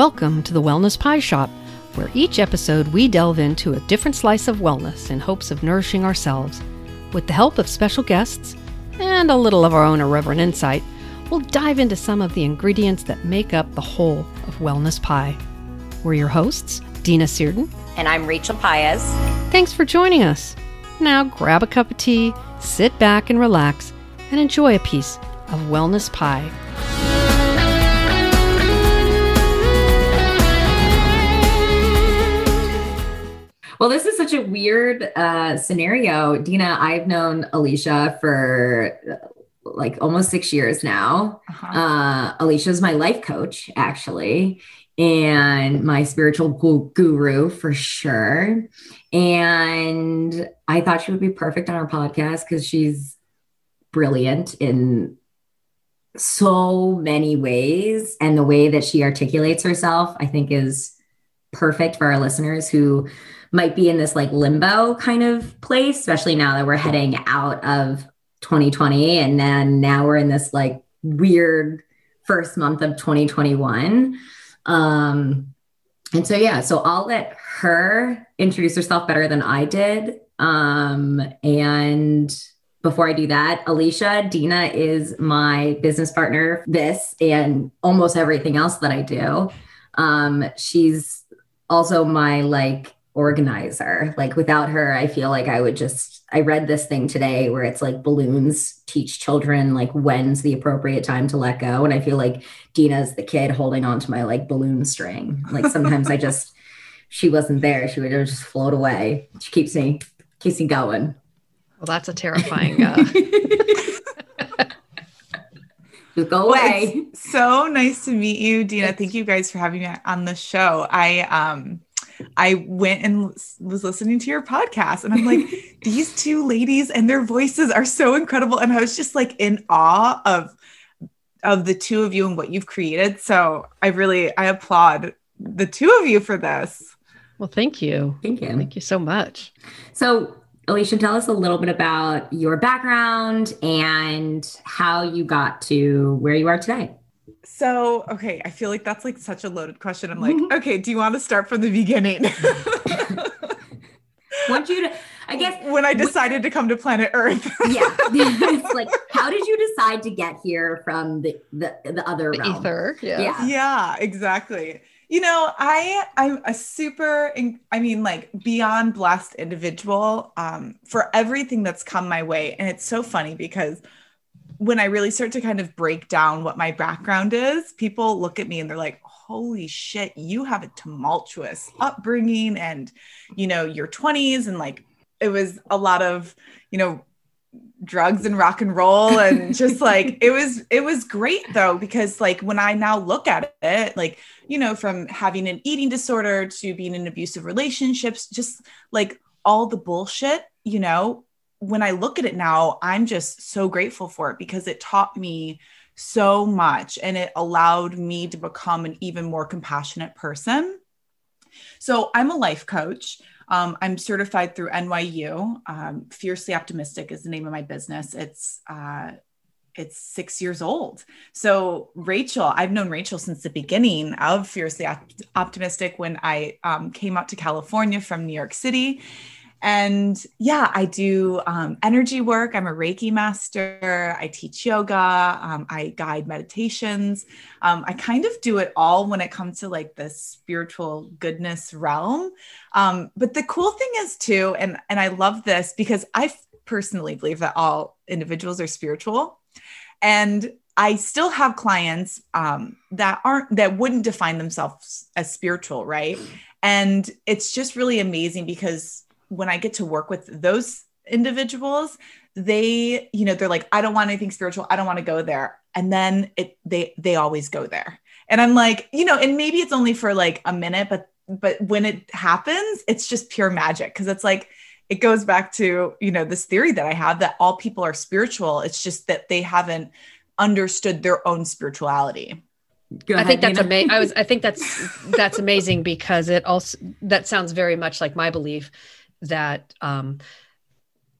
Welcome to the Wellness Pie Shop, where each episode we delve into a different slice of wellness in hopes of nourishing ourselves. With the help of special guests and a little of our own irreverent insight, we'll dive into some of the ingredients that make up the whole of Wellness Pie. We're your hosts, Dina Searden. And I'm Rachel Paez. Thanks for joining us. Now grab a cup of tea, sit back and relax, and enjoy a piece of Wellness Pie. Well, this is such a weird uh, scenario. Dina, I've known Alisha for like almost six years now. Uh-huh. Uh, Alisha's my life coach, actually, and my spiritual guru for sure. And I thought she would be perfect on our podcast because she's brilliant in so many ways. And the way that she articulates herself, I think, is perfect for our listeners who might be in this like limbo kind of place, especially now that we're heading out of 2020 and then now we're in this like weird first month of 2021. Um, and so, yeah, so I'll let her introduce herself better than I did. Um, and before I do that, Alisha, Dina is my business partner, this and almost everything else that I do. Um, she's also my like organizer. Like without her, I feel like I would just, I read this thing today where it's like balloons teach children like when's the appropriate time to let go. And I feel like Dina's the kid holding on to my like balloon string. Like sometimes I just, she wasn't there. She would just float away. She keeps me, keeps me going. Well, that's a terrifying. Uh... Just go away. Well, so nice to meet you, Dina. Thank you guys for having me on the show. I um I went and was listening to your podcast and I'm like, these two ladies and their voices are so incredible. And I was just like in awe of of the two of you and what you've created. So I really I applaud the two of you for this. Well, thank you. Thank you. Thank you so much. So Alisha, tell us a little bit about your background and how you got to where you are today. So, okay, I feel like that's like such a loaded question. I'm like, mm-hmm. okay, do you want to start from the beginning? want you to, I guess, when I decided to come to planet Earth. yeah, it's like, how did you decide to get here from the the, the other the ether? Yeah. yeah, yeah, exactly. You know, I I'm a super, I mean, like beyond blessed individual um, for everything that's come my way, and it's so funny because when I really start to kind of break down what my background is, people look at me and they're like, holy shit, you have a tumultuous upbringing and, you know, your 20s. And like, it was a lot of, you know, drugs and rock and roll and just like it was it was great though because like when i now look at it like you know from having an eating disorder to being in abusive relationships just like all the bullshit you know when I look at it now, I'm just so grateful for it because it taught me so much and it allowed me to become an even more compassionate person. So I'm a life coach. Um, I'm certified through NYU. Um, Fiercely Optimistic is the name of my business. It's uh, it's six years old. So Rachel, I've known Rachel since the beginning of Fiercely Optimistic when I um, came out to California from New York City and yeah, I do um, energy work. I'm a Reiki master. I teach yoga. Um, I guide meditations. Um, I kind of do it all when it comes to like the spiritual goodness realm. Um, but the cool thing is too, and and I love this because I personally believe that all individuals are spiritual, and I still have clients um, that aren't that wouldn't define themselves as spiritual, right? And it's just really amazing because when I get to work with those individuals, they, you know, they're like, I don't want anything spiritual. I don't want to go there. And then it they they always go there. And I'm like, you know, and maybe it's only for like a minute, but but when it happens, it's just pure magic because it's like it goes back to, you know, this theory that I have that all people are spiritual. It's just that they haven't understood their own spirituality. Ahead, I think that's amazing. I was I think that's that's amazing because it also that sounds very much like my belief that um,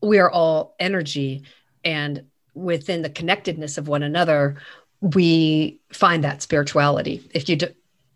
we are all energy and within the connectedness of one another we find that spirituality if you do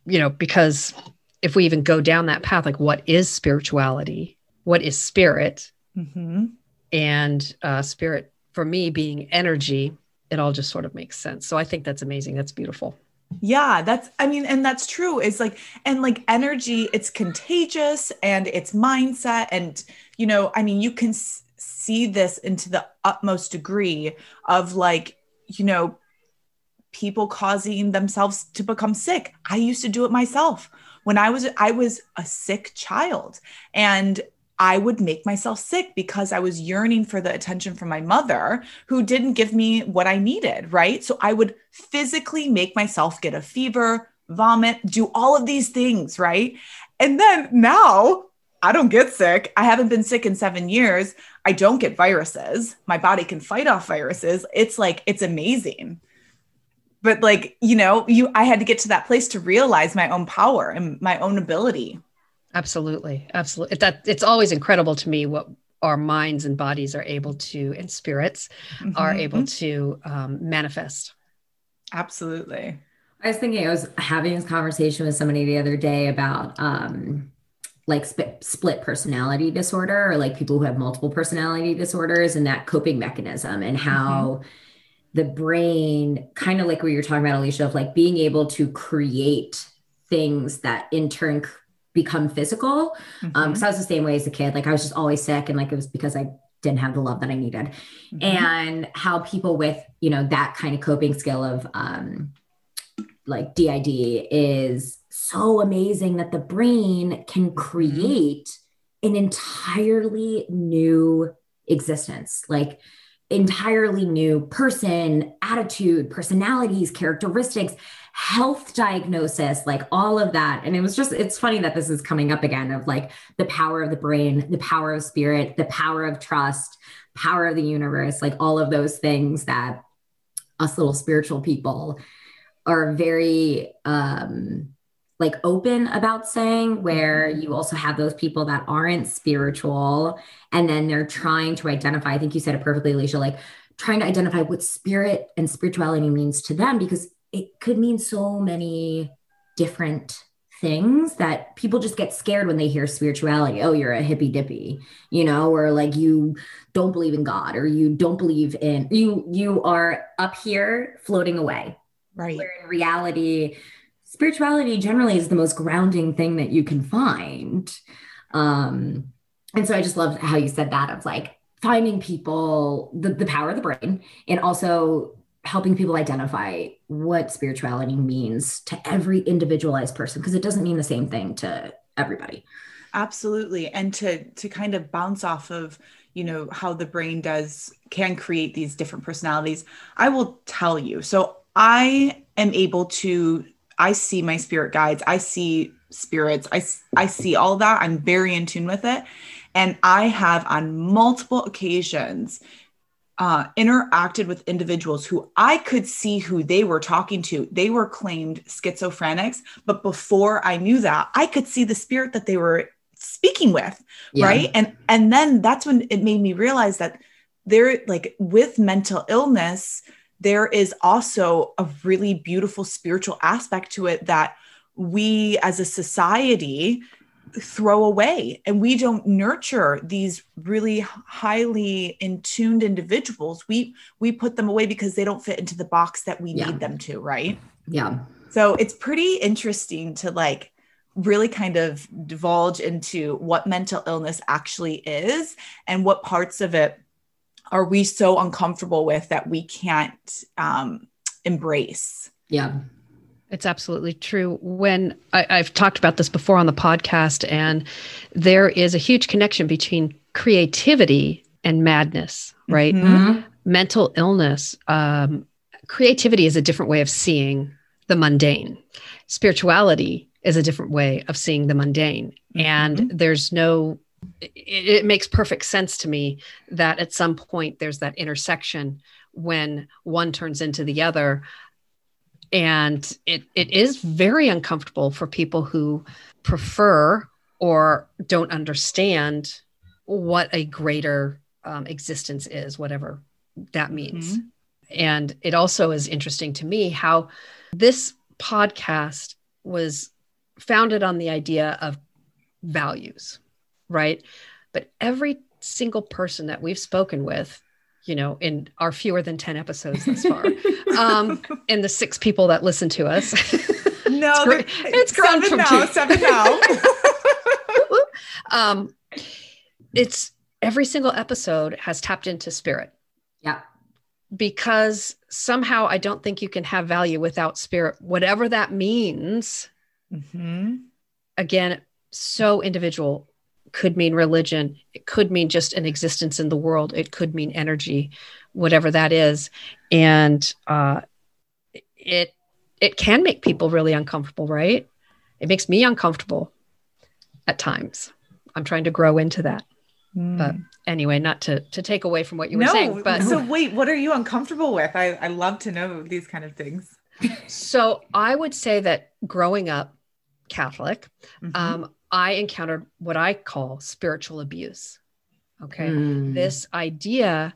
you know, because if we even go down that path, like what is spirituality? What is spirit? Mm-hmm. And uh, spirit for me being energy, it all just sort of makes sense. So I think that's amazing. That's beautiful. Yeah, that's, I mean, and that's true. It's like, and like energy, it's contagious and it's mindset. And, you know, I mean, you can s- see this into the utmost degree of like, you know, people causing themselves to become sick. I used to do it myself. When I was I was a sick child and I would make myself sick because I was yearning for the attention from my mother who didn't give me what I needed, right? So I would physically make myself get a fever, vomit, do all of these things, right? And then now I don't get sick. I haven't been sick in seven years. I don't get viruses. My body can fight off viruses. It's like, it's amazing but like you know you i had to get to that place to realize my own power and my own ability absolutely. Absolutely that it's always incredible to me what our minds and bodies are able to and spirits mm-hmm. are able to um, manifest. Absolutely. I was thinking i was having this conversation with somebody the other day about um like sp- split personality disorder or like people who have multiple personality disorders and that coping mechanism and how mm-hmm. the brain, kind of like what you're talking about, Alisha, of like being able to create things that in turn become physical. Um, mm-hmm. Um, because I was the same way as a kid. Like I was just always sick, and like it was because I didn't have the love that I needed. Mm-hmm. And how people with you know that kind of coping skill of um, like DID is so amazing that the brain can mm-hmm. create an entirely new existence. Like entirely new person, attitude, personalities, characteristics, health diagnosis, like all of that. And it was just, it's funny that this is coming up again of like the power of the brain, the power of spirit, the power of trust, power of the universe, like all of those things that us little spiritual people are very um like open about saying where mm-hmm. you also have those people that aren't spiritual and then they're trying to identify i think you said it perfectly alisha like trying to identify what spirit and spirituality means to them because it could mean so many different things that people just get scared when they hear spirituality. Oh you're a hippy dippy you know or like you don't believe in god or you don't believe in you you are up here floating away. Right. Where in reality spirituality generally is the most grounding thing that you can find. Um, and so I just love how you said that of like finding people the, the power of the brain and also helping people identify what spirituality means to every individualized person because it doesn't mean the same thing to everybody absolutely and to to kind of bounce off of you know how the brain does can create these different personalities i will tell you so i am able to I see my spirit guides, I see spirits, I, I see all that. I'm very in tune with it. And I have on multiple occasions uh, interacted with individuals who I could see who they were talking to. They were claimed schizophrenics, but before I knew that, I could see the spirit that they were speaking with, yeah. right? And and then that's when it made me realize that they're like with mental illness, there is also a really beautiful spiritual aspect to it that we as a society throw away and we don't nurture these really highly in tuned individuals we we put them away because they don't fit into the box that we yeah. need them to right yeah so it's pretty interesting to like really kind of divulge into what mental illness actually is and what parts of it are we so uncomfortable with that we can't um, embrace? Yeah. It's absolutely true. When I, have talked about this before on the podcast, and there is a huge connection between creativity and madness, right? Mm-hmm. Mental illness, um, creativity is a different way of seeing the mundane. Spirituality is a different way of seeing the mundane. Mm-hmm. And there's no it, it makes perfect sense to me that at some point there's that intersection when one turns into the other and it, it is very uncomfortable for people who prefer or don't understand what a greater um, existence is whatever that means mm-hmm. and it also is interesting to me how this podcast was founded on the idea of values, right? But every single person that we've spoken with, you know, in our fewer than 10 episodes thus far, um, and the six people that listen to us. No, it's, gr- it's grown seven from now, two. seven now. um, it's every single episode has tapped into spirit Yeah. because somehow I don't think you can have value without spirit, whatever that means. Mm-hmm. Again, so individual could mean religion, it could mean just an existence in the world, it could mean energy, whatever that is. And uh, it it can make people really uncomfortable, right? It makes me uncomfortable at times. I'm trying to grow into that. But anyway, not to to take away from what you were no, saying, but so wait, what are you uncomfortable with? I, I love to know these kind of things. So I would say that growing up Catholic, Mhm. um, I encountered what I call spiritual abuse. Okay. Mm. This idea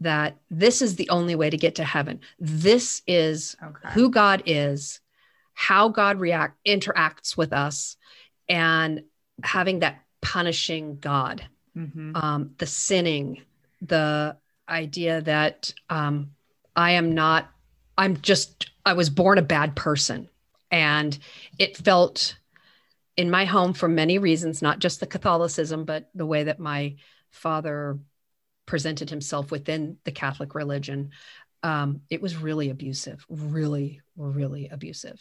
that this is the only way to get to heaven. This is okay. who God is, how God react interacts with us, and having that punishing God, Mhm. um, the sinning, the idea that um, I am not, I'm just, I was born a bad person. And it felt in my home for many reasons, not just the Catholicism, but the way that my father presented himself within the Catholic religion. Um, it was really abusive, really, really abusive.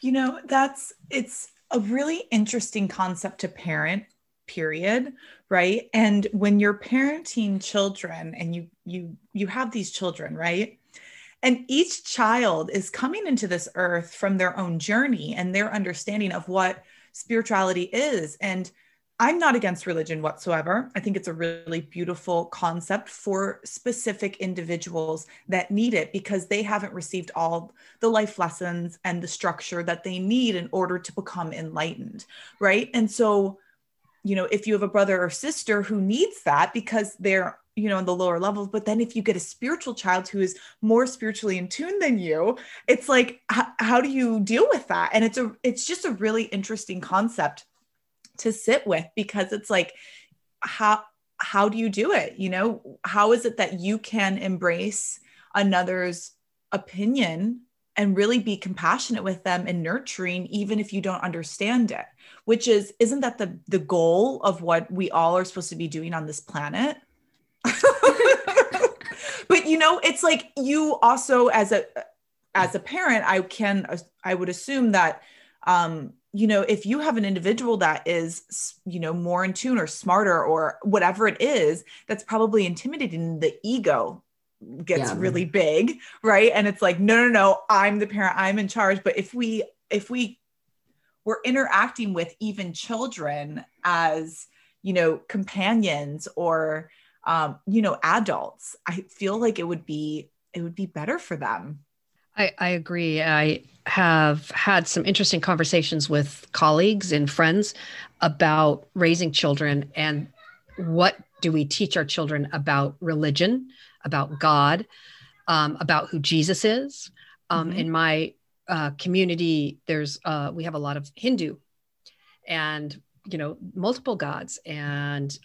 You know, that's it's a really interesting concept to parent period right and when you're parenting children and you you you have these children right and each child is coming into this earth from their own journey and their understanding of what spirituality is and i'm not against religion whatsoever. I think it's a really beautiful concept for specific individuals that need it because they haven't received all the life lessons and the structure that they need in order to become enlightened right? And so you know if you have a brother or sister who needs that because they're you know in the lower levels but then if you get a spiritual child who is more spiritually in tune than you it's like h- how do you deal with that? And it's a it's just a really interesting concept to sit with because it's like how how do you do it? You know how is it that you can embrace another's opinion and really be compassionate with them and nurturing even if you don't understand it which is isn't that the the goal of what we all are supposed to be doing on this planet? But you know it's like you also as a as a parent i can i would assume that um you know if you have an individual that is you know more in tune or smarter or whatever it is that's probably intimidating the ego gets Yeah. really big right? And it's like no no no i'm the parent i'm in charge. But if we if we we're interacting with even children as you know companions or um, you know adults i feel like it would be it would be better for them I, I agree. I have had some interesting conversations with colleagues and friends about raising children and what do we teach our children about religion, about God, um, about who Jesus is. Um, Mhm. In my uh, community, there's uh, we have a lot of Hindu, and you know multiple gods. And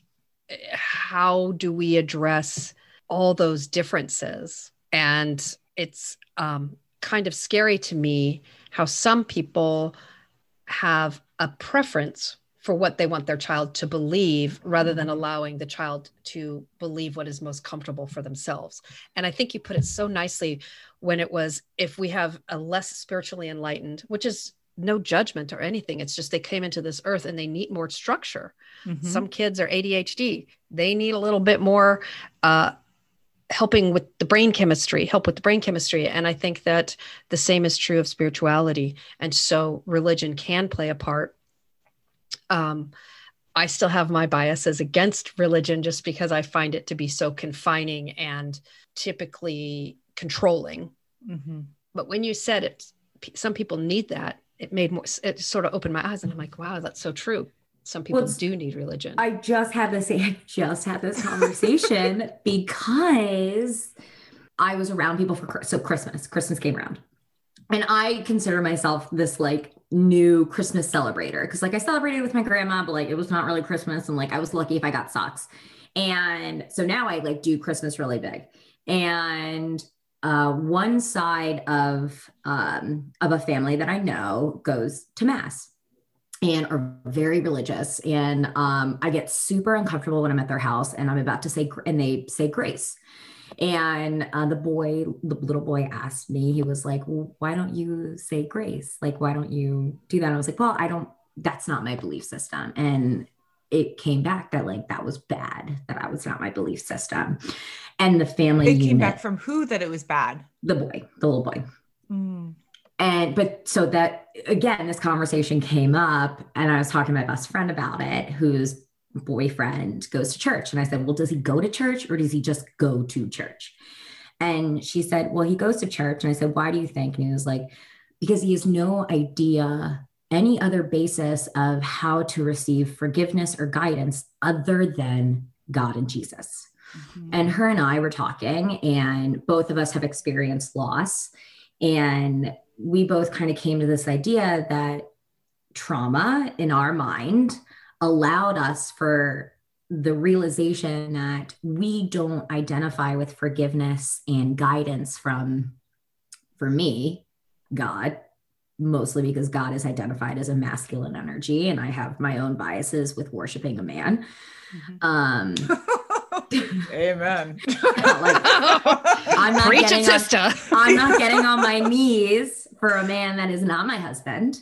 eh, how do we address all those differences? And it's um, kind of scary to me how some people have a preference for what they want their child to believe rather than allowing the child to believe what is most comfortable for themselves. And I think you put it so nicely when it was if we have a less spiritually enlightened, which is no judgment or anything, it's just they came into this earth and they need more structure. Mhm. Some kids are ADHD, they need a little bit more. Uh, helping with the brain chemistry help with the brain chemistry. And i think that the same is true of spirituality. And so religion can play a part. Um, i still have my biases against religion just because i find it to be so confining and typically controlling. Mhm. but when you said it some people need that it made more it sort of opened my eyes and i'm like wow that's so true some people it's- do need religion I just had this I just had this conversation because I was around people for so Christmas. Christmas came around. And I consider myself this like new Christmas celebrator because like I celebrated with my grandma, but like it was not really Christmas, and like I was lucky if I got socks. And so now I like do Christmas really big. And uh, one side of um, of a family that I know goes to mass and are very religious. And um, I get super uncomfortable when I'm at their house and I'm about to say and they say grace. And uh, the boy, the little boy asked me, he was like, well, why don't you say grace? Like, why don't you do that? And I was like, well, I don't, that's not my belief system. And it came back that like that was bad, that I was not my belief system. And the family it came unit, back from who that it was bad? The boy, the little boy. Mm. And but so that again, this conversation came up, and I was talking to my best friend about it, whose boyfriend goes to church. And I said, Well, does he go to church or does he just go to church? And she said, Well, he goes to church. And I said, Why do you think? And he was like, Because he has no idea any other basis of how to receive forgiveness or guidance other than God and Jesus. Mm-hmm. And her and I were talking, and both of us have experienced loss. And we both kind of came to this idea that trauma in our mind allowed us for the realization that we don't identify with forgiveness and guidance from, for me, God, mostly because God is identified as a masculine energy, and I have my own biases with worshiping a man. Mm-hmm. Um, Amen. like, I'm not Preach getting it, on, I'm not getting on my knees for a man that is not my husband.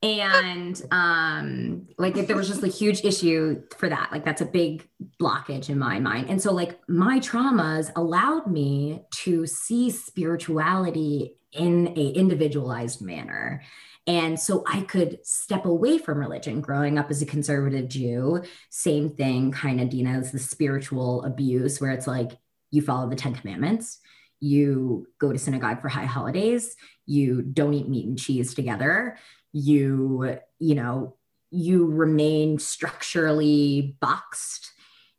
And um, like if there was just a huge issue for that, like that's a big blockage in my mind. And so like my traumas allowed me to see spirituality in a individualized manner and so I could step away from religion growing up as a conservative Jew. Same thing, kind of, Dina, as the spiritual abuse, where it's like you follow the 10 commandments, you go to synagogue for high holidays, you don't eat meat and cheese together, you, you know, you remain structurally boxed.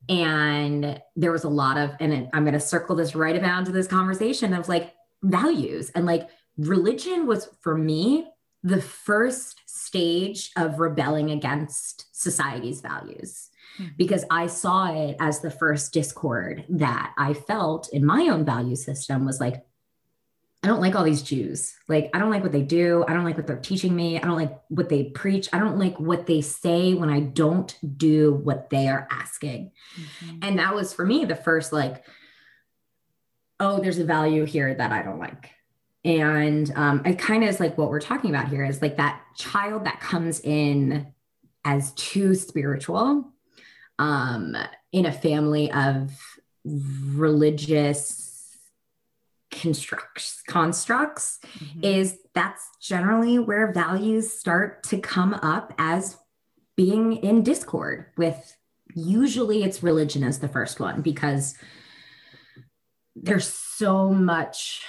And there was a lot of, and I'm going to circle this right around to this conversation of like values and like religion was for me the first stage of rebelling against society's values mm-hmm. because I saw it as the first discord that I felt in my own value system was like, I don't like all these Jews. Like, I don't like what they do. I don't like what they're teaching me. I don't like what they preach. I don't like what they say when I don't do what they are asking. Mm-hmm. And that was for me the first, like, oh, there's a value here that I don't like and um, it kind of is like what we're talking about here is like that child that comes in as too spiritual um, in a family of religious constructs constructs mm-hmm. is that's generally where values start to come up as being in discord with usually it's religion as the first one because there's so much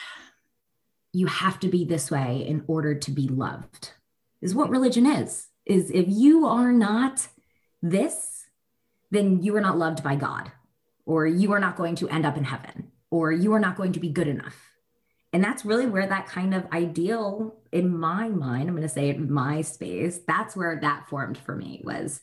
you have to be this way in order to be loved is what religion is is if you are not this then you are not loved by god or you are not going to end up in heaven or you are not going to be good enough. And that's really where that kind of ideal in my mind i'm going to say in my space that's where that formed for me was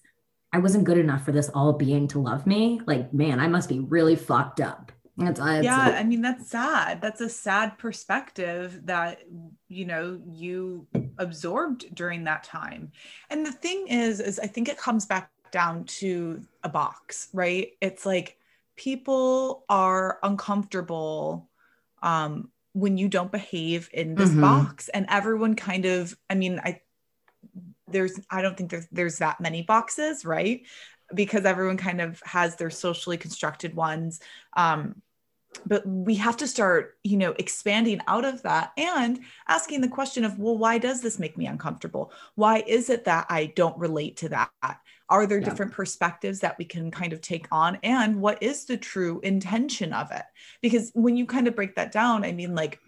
i wasn't good enough for this all being to love me. Like man i must be really fucked up that's, that's yeah, I mean that's sad. That's a sad perspective that you know you absorbed during that time. And the thing is, is I think it comes back down to a box, right? It's like people are uncomfortable um, when you don't behave in this mm-hmm. box, and everyone kind of, I mean, I there's I don't think there's there's that many boxes, right? Because everyone kind of has their socially constructed ones. Um, but we have to start you know expanding out of that and asking the question of well why does this make me uncomfortable? Why is it that i don't relate to that? Are there yeah. different perspectives that we can kind of take on? And what is the true intention of it? Because when you kind of break that down i mean like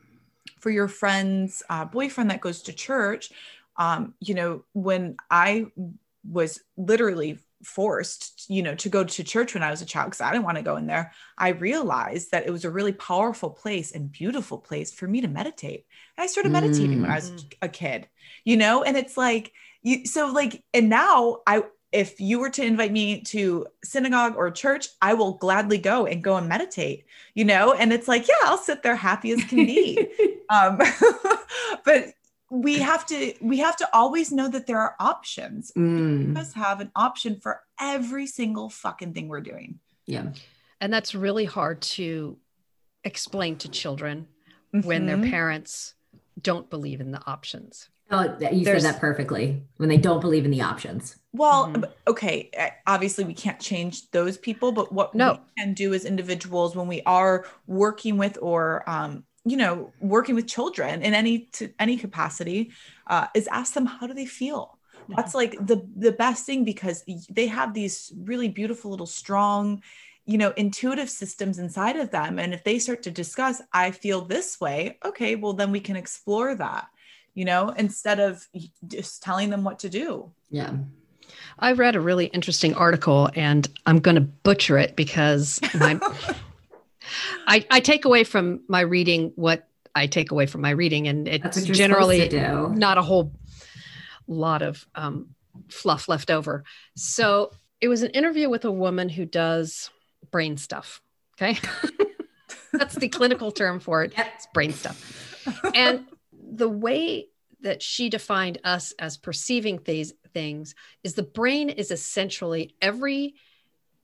for your friend's uh, boyfriend that goes to church um, you know when i was literally forced, you know, to go to church when I was a child because I didn't want to go in there. I realized that it was a really powerful place and beautiful place for me to meditate. And I started meditating mm. when I was mm. a kid, you know, and it's like you so like and now I if you were to invite me to synagogue or church, I will gladly go and go and meditate, you know? And it's like, yeah, I'll sit there happy as can be. um, but we have to we have to always know that there are options. Mm. We must have an option for every single fucking thing we're doing. Yeah. And that's really hard to explain to children mm-hmm. when their mm-hmm. parents don't believe in the options. Oh, you There's, said that perfectly. When they don't believe in the options. Well, mm-hmm. okay. Obviously, we can't change those people, but what no. we can do as individuals when we are working with or um, you know working with children in any to any capacity uh, is ask them how do they feel? That's like the the best thing because they have these really beautiful little strong you know intuitive systems inside of them. And if they start to discuss i feel this way okay well then we can explore that you know instead of just telling them what to do. Yeah. I read a really interesting article and I'm going to butcher it because my I, I take away from my reading what I take away from my reading, and it's generally not a whole lot of um, fluff left over. So it was an interview with a woman who does brain stuff. Okay. That's the clinical term for it. It's brain stuff. And the way that she defined us as perceiving these things is the brain is essentially every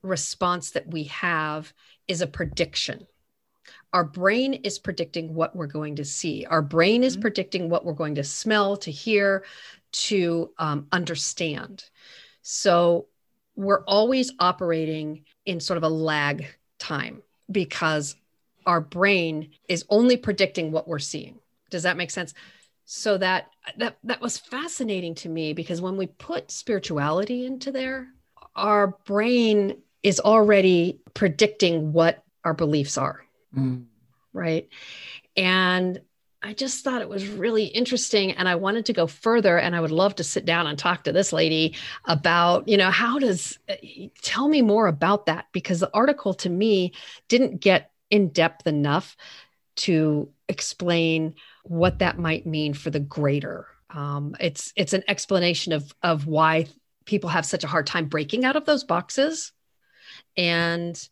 response that we have is a prediction. Our brain is predicting what we're going to see. Our brain is mm-hmm. predicting what we're going to smell, to hear, to um, understand. So we're always operating in sort of a lag time because our brain is only predicting what we're seeing. Does that make sense? So that that that was fascinating to me because when we put spirituality into there, our brain is already predicting what our beliefs are. Mm. Right. And I just thought it was really interesting and I wanted to go further and I would love to sit down and talk to this lady about, you know, how does tell me more about that because the article to me didn't get in depth enough to explain what that might mean for the greater. Um, it's it's an explanation of of why people have such a hard time breaking out of those boxes and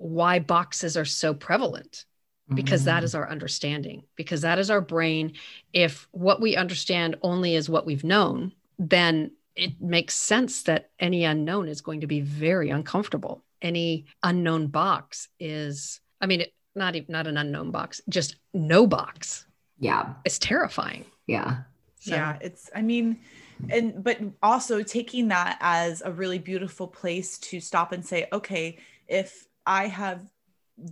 why boxes are so prevalent because that is mm. our understanding because that is our brain if what we understand only is what we've known then it makes sense that any unknown is going to be very uncomfortable any unknown box is i mean it, not even not an unknown box just no box yeah it's terrifying yeah so. yeah it's i mean and but also taking that as a really beautiful place to stop and say okay if i have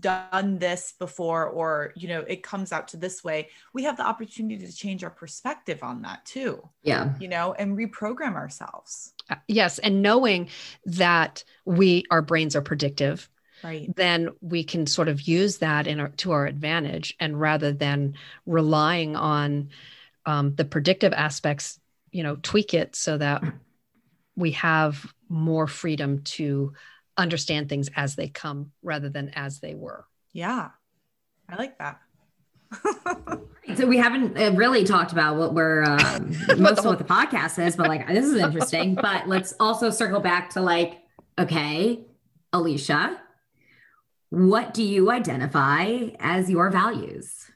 done this before or you know it comes out to this way we have the opportunity to change our perspective on that too. Yeah. You know and reprogram ourselves. Uh, yes and knowing that we our brains are predictive right. then we can sort of use that in our to our advantage and rather than relying on um, the predictive aspects you know tweak it so that we have more freedom to understand things as they come rather than as they were. Yeah i like that. So we haven't uh, really talked about what we're um, most of what the podcast is but like this is interesting. But let's also circle back to like okay alisha what do you identify as your values?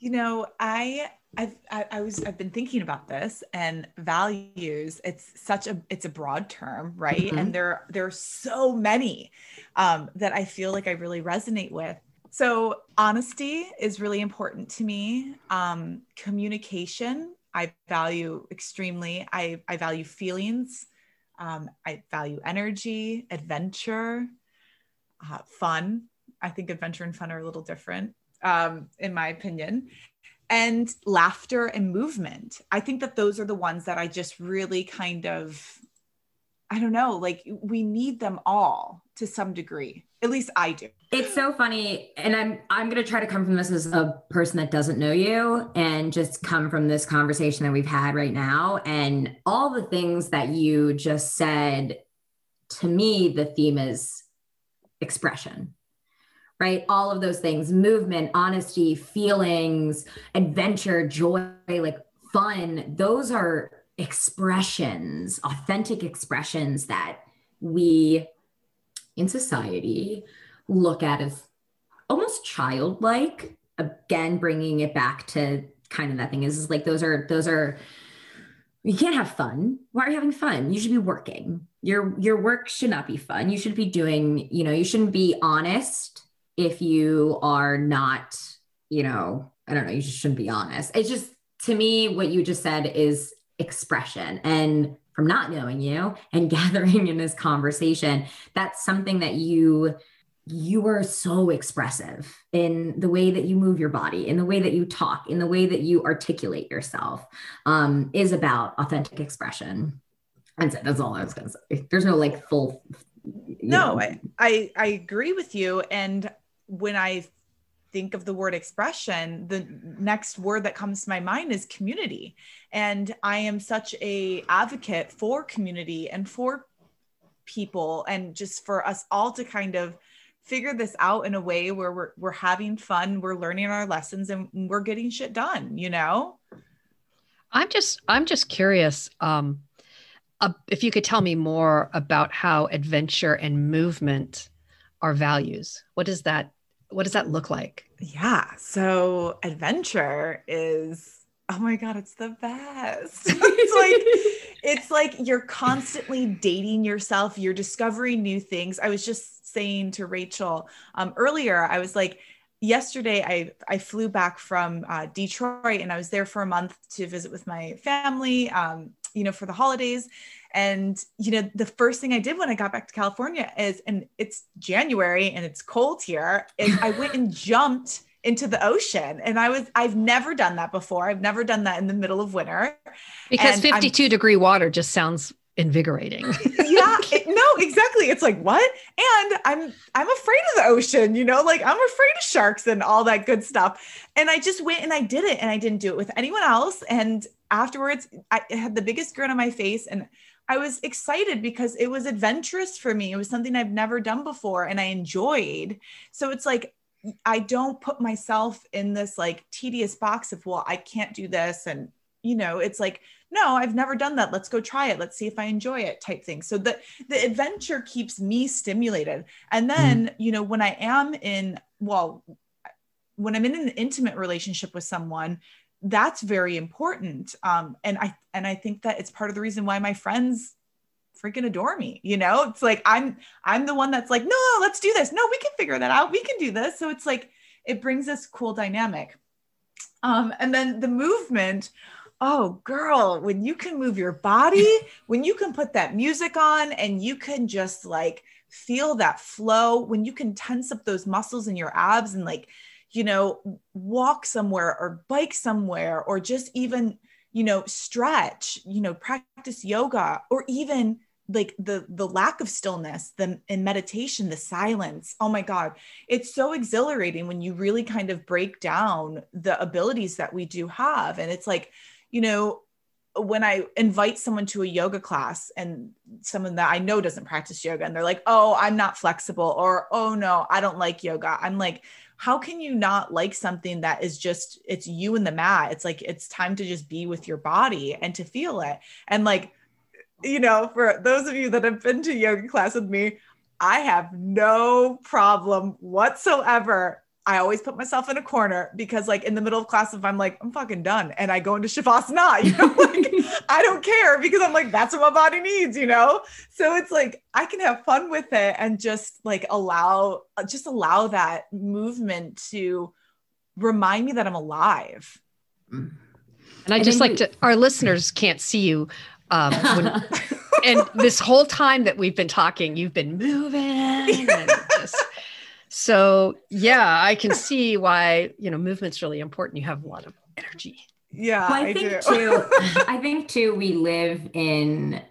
You know i I've, I, I was I've been thinking about this and values. It's such a it's a broad term, right? Mm-hmm. And there there are so many um, that I feel like I really resonate with. So honesty is really important to me. Um, communication I value extremely. I I value feelings. Um, I value energy, adventure, uh, fun. I think adventure and fun are a little different, um, in my opinion and laughter and movement. I think that those are the ones that I just really kind of, I don't know, like we need them all to some degree. At least I do. It's so funny. And I'm I'm gonna try to come from this as a person that doesn't know you and just come from this conversation that we've had right now. And all the things that you just said to me, the theme is expression, right? All of those things movement, honesty, feelings, adventure, joy, like fun. Those are expressions, authentic expressions that we in society look at as almost childlike. Again, bringing it back to kind of that thing is, like those are, those are, you can't have fun. Why are you having fun? You should be working. Your your work should not be fun. You should be doing, you know, you shouldn't be honest if you are not, you know, I don't know, you just shouldn't be honest. It's just to me what you just said is expression. And from not knowing you and gathering in this conversation that's something that you you are so expressive in the way that you move your body in the way that you talk in the way that you articulate yourself um, is about authentic expression. And so that's all i was going to say. There's no like full no I, I i agree with you. And when i think of the word expression the next word that comes to my mind is community and i am such a advocate for community and for people and just for us all to kind of figure this out in a way where we're we're having fun, we're learning our lessons and we're getting shit done, you know? I'm just I'm just curious um uh, if you could tell me more about how adventure and movement are values. What does that what does that look like? Yeah. So adventure is oh my god, it's the best. it's like it's like you're constantly dating yourself, you're discovering new things. I was just saying to Rachel um, earlier, I was like, yesterday I, I flew back from uh, Detroit and I was there for a month to visit with my family, um, you know, for the holidays. And, you know, the first thing I did when I got back to California is, and it's January and it's cold here, is I went and jumped into the ocean. And I was, I've never done that before. I've never done that in the middle of winter. Because and 52 I'm, degree water just sounds invigorating. yeah, it, no, exactly. It's like what? And I'm I'm afraid of the ocean, you know, like I'm afraid of sharks and all that good stuff. And I just went and I did it and I didn't do it with anyone else and afterwards I had the biggest grin on my face and I was excited because it was adventurous for me. It was something I've never done before and I enjoyed. So it's like I don't put myself in this like tedious box of, well, I can't do this. And, you know, it's like no i've never done that let's go try it let's see if i enjoy it type thing so the the adventure keeps me stimulated and mm-hmm. then mm. you know when i am in well when i'm in an intimate relationship with someone that's very important. Um and i and i think that it's part of the reason why my friends freaking adore me you know? It's like i'm i'm the one that's like no let's do this. No we can figure that out. We can do this. So it's like it brings this cool dynamic. Um and then the movement oh girl when you can move your body when you can put that music on and you can just like feel that flow when you can tense up those muscles in your abs and like you know walk somewhere or bike somewhere or just even you know stretch you know practice yoga or even like the the lack of stillness the in meditation the silence. Oh my god. It's so exhilarating when you really kind of break down the abilities that we do have. And it's like you know, when I invite someone to a yoga class and someone that I know doesn't practice yoga and they're like, oh, I'm not flexible, or oh, no, I don't like yoga. I'm like, how can you not like something that is just, it's you and the mat? It's like, it's time to just be with your body and to feel it. And like, you know, for those of you that have been to yoga class with me, I have no problem whatsoever I always put myself in a corner because, like, in the middle of class, if I'm like, I'm fucking done, and I go into shavasana, you know, like, I don't care because I'm like, that's what my body needs, you know. So it's like I can have fun with it and just like allow, just allow that movement to remind me that I'm alive. And I just like to, our listeners can't see you. Um, when, and this whole time that we've been talking, you've been moving and just so yeah, I can see why, you know, movement's really important. You have a lot of energy. Yeah. Well, I, I, think do. too, I think too, we live in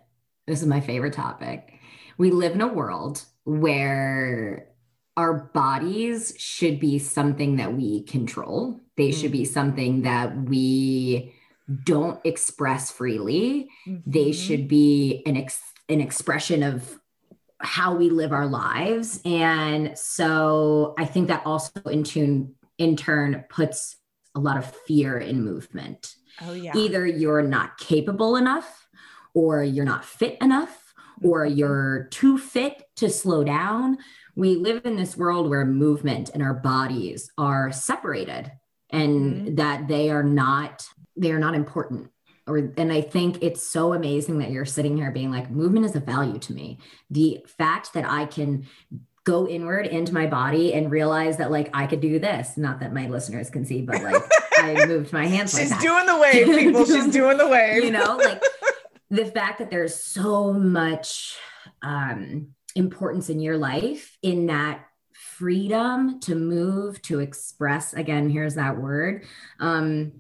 this is my favorite topic. We live in a world where our bodies should be something that we control. They mm-hmm. should be mm. something that we don't express freely. Mm-hmm. They should be an ex- an expression of how we live our lives. And so I think that also in tune in turn puts a lot of fear in movement. Oh yeah. Either you're not capable enough or you're not fit enough or mm-hmm. you're too fit to slow down. We live in this world where movement and our bodies are separated and mm-hmm. that they are not they are not important or and i think it's so amazing that you're sitting here being like movement is a value to me. The fact that i can go inward into my body and realize that like i could do this not that my listeners can see but like i moved my hands she's like doing the wave people. She's doing the wave. You know like the fact that there's so much um importance in your life in that freedom to move to express again here's that word um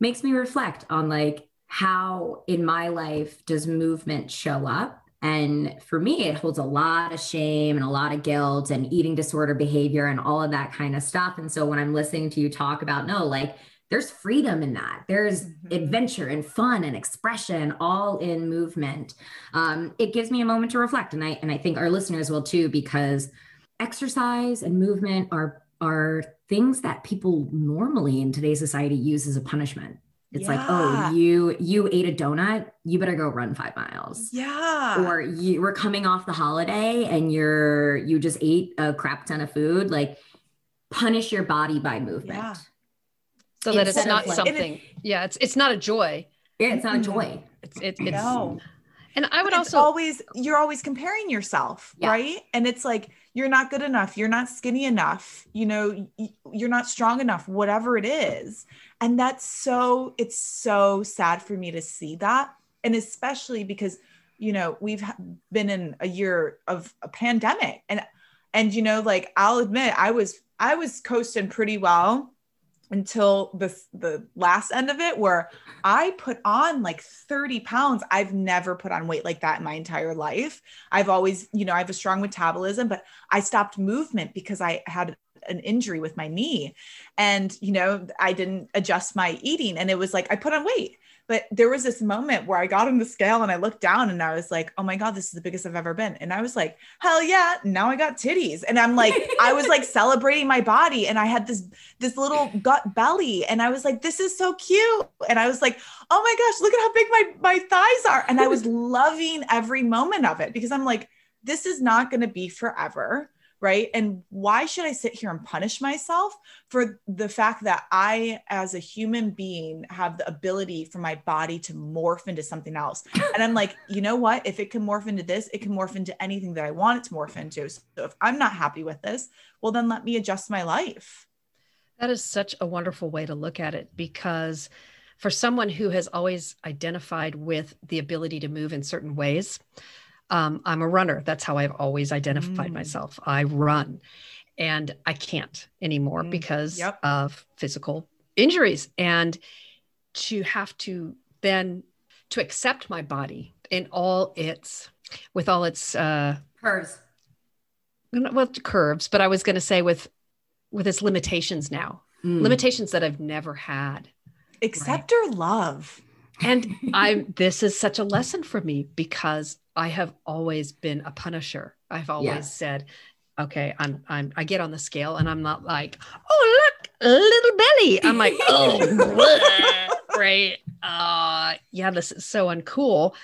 makes me reflect on like how in my life does movement show up? And for me it holds a lot of shame and a lot of guilt and eating disorder behavior and all of that kind of stuff. And so when i'm listening to you talk about no like there's freedom in that. There's mm-hmm. adventure and fun and expression all in movement. Um, it gives me a moment to reflect. And i and i think our listeners will too because exercise and movement are are things that people normally in today's society use as a punishment it's yeah. like oh you you ate a donut you better go run five miles yeah or you were coming off the holiday and you're you just ate a crap ton of food like punish your body by movement yeah. so that it's not like, something it, yeah it's it's not a joy yeah it's not a mm-hmm. joy it's it, it's no. and i would it's also always you're always comparing yourself yeah. right and it's like you're not good enough you're not skinny enough you know you're not strong enough whatever it is and that's so it's so sad for me to see that and especially because you know we've been in a year of a pandemic and and you know like i'll admit i was i was coasting pretty well until the the last end of it where I put on like 30 pounds. I've never put on weight like that in my entire life. I've always, you know, I have a strong metabolism, but I stopped movement because I had an injury with my knee and you know i didn't adjust my eating and it was like i put on weight but there was this moment where I got on the scale and I looked down and I was like, oh my God, this is the biggest I've ever been. And I was like, hell yeah, now I got titties. And I'm like, I was like celebrating my body and I had this this little gut belly. And I was like, this is so cute. And I was like, oh my gosh, look at how big my, my thighs are. And I was loving every moment of it because I'm like, this is not going to be forever right? And why should I sit here and punish myself for the fact that I, as a human being, have the ability for my body to morph into something else? And I'm like, you know what? If it can morph into this, it can morph into anything that I want it to morph into. So if I'm not happy with this, well, then let me adjust my life. That is such a wonderful way to look at it because for someone who has always identified with the ability to move in certain ways, um, I'm a runner. That's how I've always identified mm. myself. I run and I can't anymore mm. because yep. of physical injuries. And to have to then to accept my body in all its with all its uh curves well curves but i was going to say with with its limitations now mm. limitations that i've never had accept right? or love and i this is such a lesson for me because I have always been a punisher. I've always yeah. said, okay, I'm I'm I get on the scale and I'm not like, oh look, little belly. I'm like, oh right. Uh yeah, this is so uncool.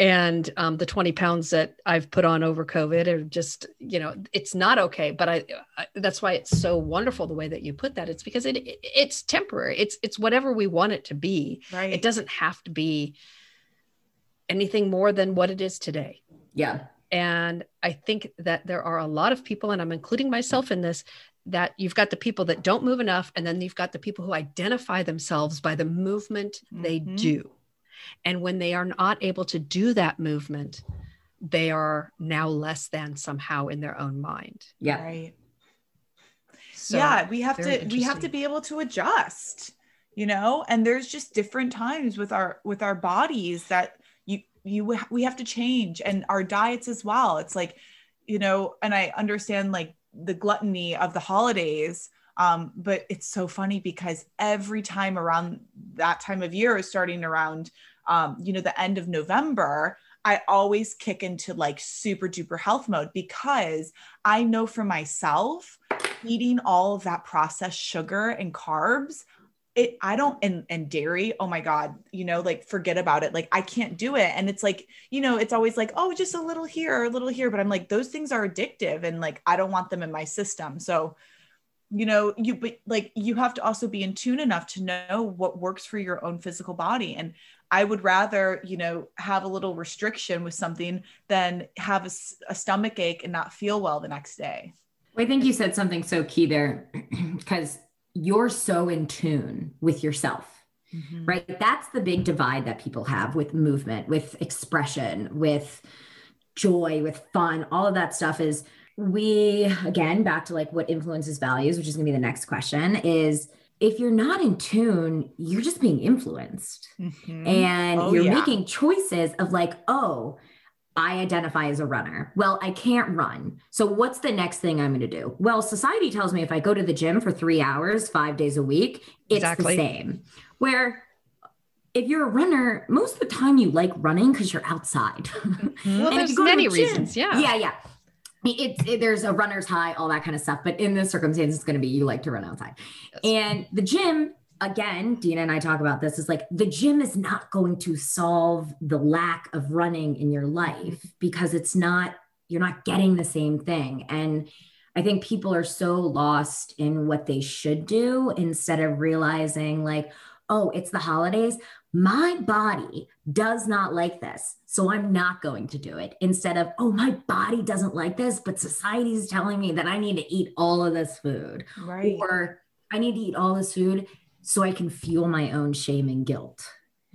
And um, the 20 pounds that I've put on over COVID are just, you know, it's not okay. But I, I that's why it's so wonderful the way that you put that. It's because it, it it's temporary. It's it's whatever we want it to be. Right. It doesn't have to be anything more than what it is today. Yeah. And I think that there are a lot of people, and I'm including myself in this, that you've got the people that don't move enough, and then you've got the people who identify themselves by the movement mm-hmm. they do. And when they are not able to do that movement, they are now less than somehow in their own mind. Yeah. Right. So, yeah, we have to we have to be able to adjust, you know, and there's just different times with our with our bodies that you we have to change and our diets as well. It's like you know and i understand like the gluttony of the holidays um, but it's so funny because every time around that time of year starting around um, you know the end of november I always kick into like super duper health mode because I know for myself, eating all of that processed sugar and carbs, it I don't and and dairy, oh my god, you know, like forget about it. Like I can't do it. And it's like, you know, it's always like, oh, just a little here a little here, but I'm like those things are addictive and like I don't want them in my system. So you know you but like you have to also be in tune enough to know what works for your own physical body and i would rather you know have a little restriction with something than have a, a stomach ache and not feel well the next day i think you said something so key there because you're so in tune with yourself mm-hmm. right that's the big divide that people have with movement with expression with joy with fun all of that stuff is we again back to like what influences values which is going to be the next question is if you're not in tune you're just being influenced mm-hmm. and oh, you're yeah. making choices of like oh I identify as a runner. Well, I can't run. So, what's the next thing I'm going to do? Well, society tells me if I go to the gym for three hours, five days a week, it's exactly. the same. Where if you're a runner, most of the time you like running because you're outside. Mm-hmm. Well, there's many gym, reasons. Yeah. Yeah. Yeah it's it, there's a runner's high, all that kind of stuff. But in this circumstance, it's going to be you like to run outside. Yes. And the gym, again, Dina and I talk about this, is like the gym is not going to solve the lack of running in your life mm-hmm. because it's not, you're not getting the same thing. And I think people are so lost in what they should do instead of realizing, like, oh, it's the holidays. My body does not like this. So I'm not going to do it. Instead of, oh, my body doesn't like this, but society is telling me that I need to eat all of this food. Right. Or I need to eat all this food so I can fuel my own shame and guilt.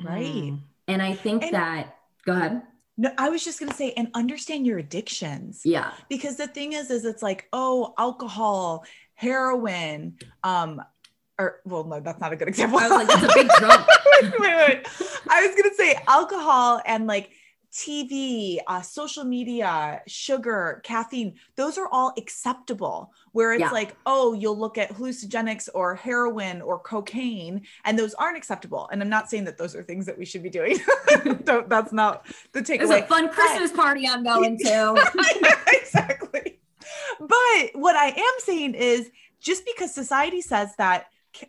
Right. Mm. And I think and- that, go ahead. No, I was just gonna say, and understand your addictions. Yeah. Because the thing is, is it's like, oh, alcohol, heroin, um, or well, no, that's not a good example. I was like, that's a big drug. wait, wait, wait. I was gonna say alcohol and like TV, uh, social media, sugar, caffeine, those are all acceptable. Where it's yeah. like, oh, you'll look at hallucinogenics or heroin or cocaine, and those aren't acceptable. And I'm not saying that those are things that we should be doing. that's not the takeaway. It's a fun Christmas party I'm going to. exactly. But what I am saying is just because society says that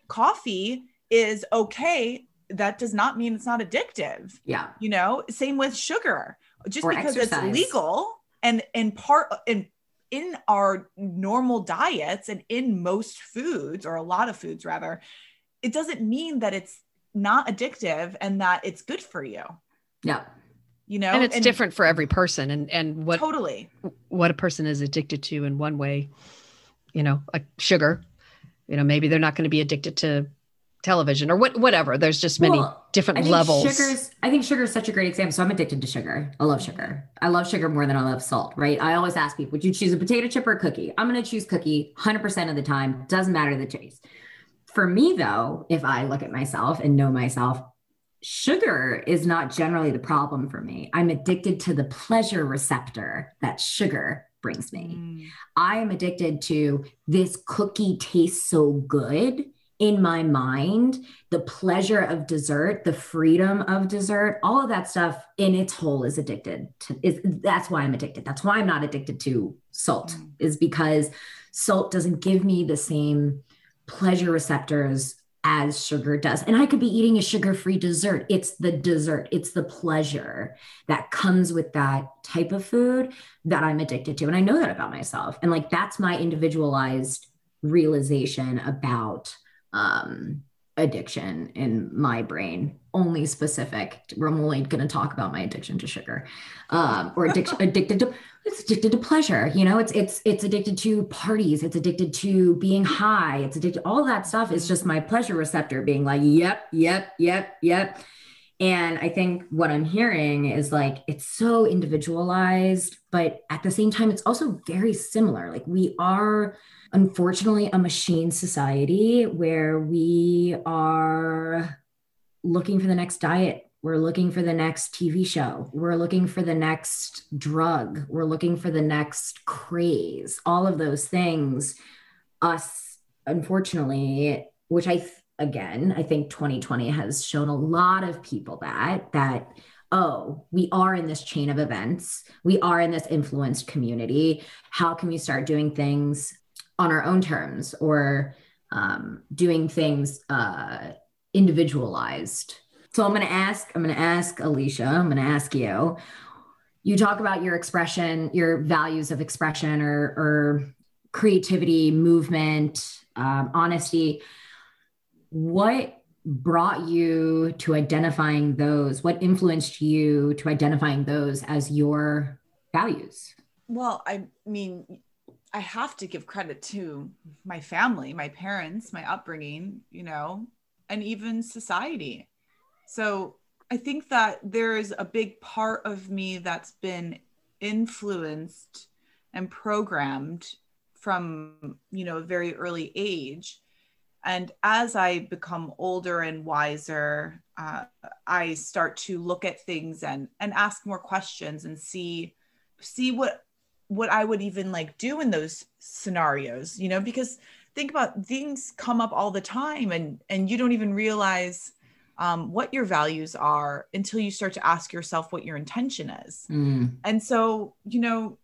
coffee is okay that does not mean it's not addictive yeah. you know? Same with sugar. Just or because exercise. it's legal and in part in in our normal diets and in most foods or a lot of foods rather it doesn't mean that it's not addictive and that it's good for you. Yeah. You know? And it's and different for every person and and what totally. what a person is addicted to in one way you know like sugar. You know maybe they're not going to be addicted to television or what whatever. There's just many well, different I levels. sugars i think sugar is such a great example. So i'm addicted to sugar. I love sugar. I love sugar more than i love salt right? I always ask people would you choose a potato chip or a cookie? I'm going to choose cookie 100% of the time. Doesn't matter the taste. For me though if i look at myself and know myself sugar is not generally the problem for me. I'm addicted to the pleasure receptor that sugar brings me. Mm. I am addicted to this cookie tastes so good in my mind, the pleasure of dessert, the freedom of dessert, all of that stuff in its whole is addicted to is that's why I'm addicted. That's why I'm not addicted to salt, mm. is because salt doesn't give me the same pleasure receptors as sugar does. And I could be eating a sugar free dessert. It's the dessert, it's the pleasure that comes with that type of food that I'm addicted to. And I know that about myself. And like that's my individualized realization about um, addiction in my brain only specific we're only going to talk about my addiction to sugar um, or addiction addicted to it's addicted to pleasure you know it's it's it's addicted to parties it's addicted to being high it's addicted all that stuff is just my pleasure receptor being like yep yep yep yep and i think what i'm hearing is like it's so individualized but at the same time it's also very similar like we are unfortunately a machine society where we are looking for the next diet. We're looking for the next TV show. We're looking for the next drug. We're looking for the next craze. All of those things, us, unfortunately, which I, again, I think 2020 has shown a lot of people that, that oh, we are in this chain of events. We are in this influenced community. How can we start doing things on our own terms or um, doing things uh, individualized? So I'm going to ask, I'm going to ask Alisha, I'm going to ask you. You talk about your expression, your values of expression or, or creativity, movement, um, honesty. What brought you to identifying those? What influenced you to identifying those as your values? Well, I mean, I have to give credit to my family, my parents, my upbringing, you know, and even society. So I think that there is a big part of me that's been influenced and programmed from, you know, a very early age and as I become older and wiser, uh, I start to look at things and and ask more questions and see see what what I would even like do in those scenarios, you know, because think about things come up all the time and and you don't even realize um, what your values are until you start to ask yourself what your intention is. Mm. And so, you know,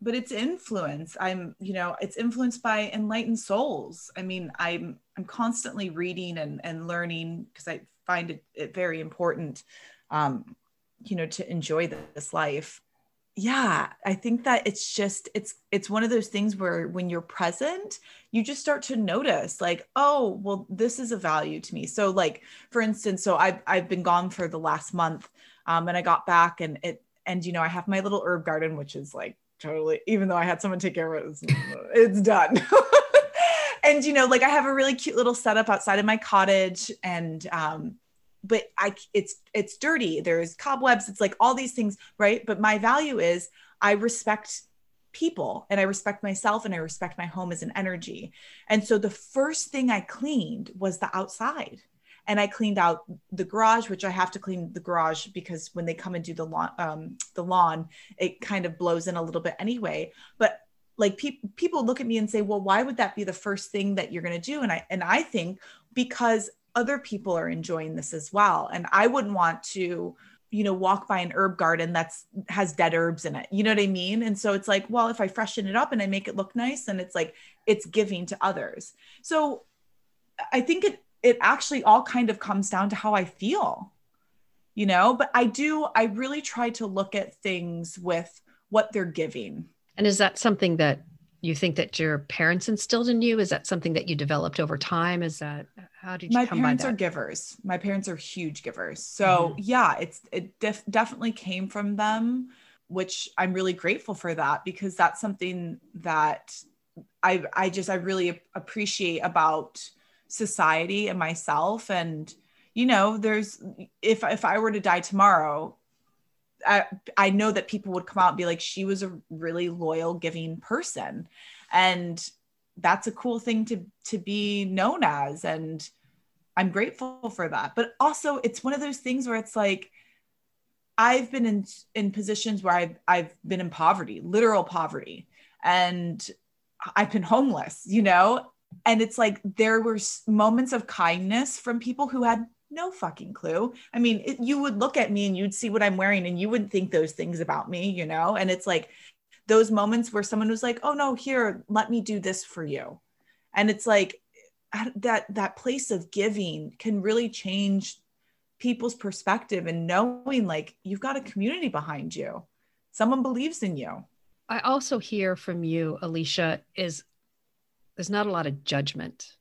but it's influence i'm you know it's influenced by enlightened souls. I mean i'm i'm constantly reading and and learning because i find it, it very important um you know to enjoy this life. Yeah i think that it's just it's it's one of those things where when you're present you just start to notice like oh well this is a value to me. So like for instance so i've, I've been gone for the last month um, and i got back and it and you know i have my little herb garden which is like totally even though i had someone take care of it it's, done. And you know like i have a really cute little setup outside of my cottage and um but i it's it's dirty. There's cobwebs. It's like all these things right? But my value is i respect people and i respect myself and i respect my home as an energy. And so the first thing i cleaned was the outside and I cleaned out the garage, which I have to clean the garage because when they come and do the lawn, um, the lawn, it kind of blows in a little bit anyway. But like pe- people look at me and say, "Well, why would that be the first thing that you're going to do?" And I and I think because other people are enjoying this as well, and I wouldn't want to you know walk by an herb garden that's has dead herbs in it you know what i mean and so it's like well if i freshen it up and i make it look nice and it's like it's giving to others so i think it it actually all kind of comes down to how I feel, you know? But I do, I really try to look at things with what they're giving. And is that something that you think that your parents instilled in you? Is that something that you developed over time? Is that how did you my come parents by that? are givers my parents are huge givers so mm-hmm. yeah it's it def- definitely came from them which i'm really grateful for that because that's something that i i just i really appreciate about society and myself. And you know there's if if i were to die tomorrow I, I know that people would come out and be like she was a really loyal giving person. And that's a cool thing to to be known as. And i'm grateful for that. But also it's one of those things where it's like i've been in in positions where i've i've been in poverty literal poverty. And i've been homeless you know and it's like there were moments of kindness from people who had no fucking clue. I mean, it, you would look at me and you'd see what I'm wearing and you wouldn't think those things about me, you know? And it's like those moments where someone was like, "Oh no, here, let me do this for you." And it's like that that place of giving can really change people's perspective and knowing like you've got a community behind you. Someone believes in you. I also hear from you, Alisha, is there's not a lot of judgment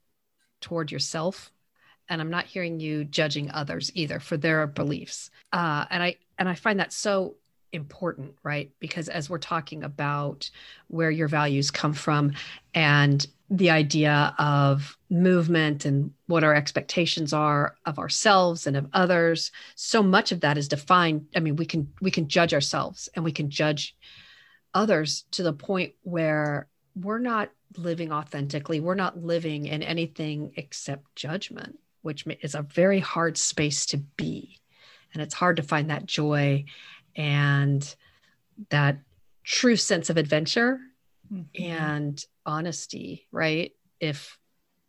toward yourself. And i'm not hearing you judging others either for their beliefs. Uh, and i and i find that so important right? Because as we're talking about where your values come from and the idea of movement and what our expectations are of ourselves and of others so much of that is defined. I mean we can we can judge ourselves and we can judge others to the point where we're not living authentically. We're not living in anything except judgment, which is a very hard space to be. And it's hard to find that joy and that true sense of adventure mm-hmm. and honesty, right? If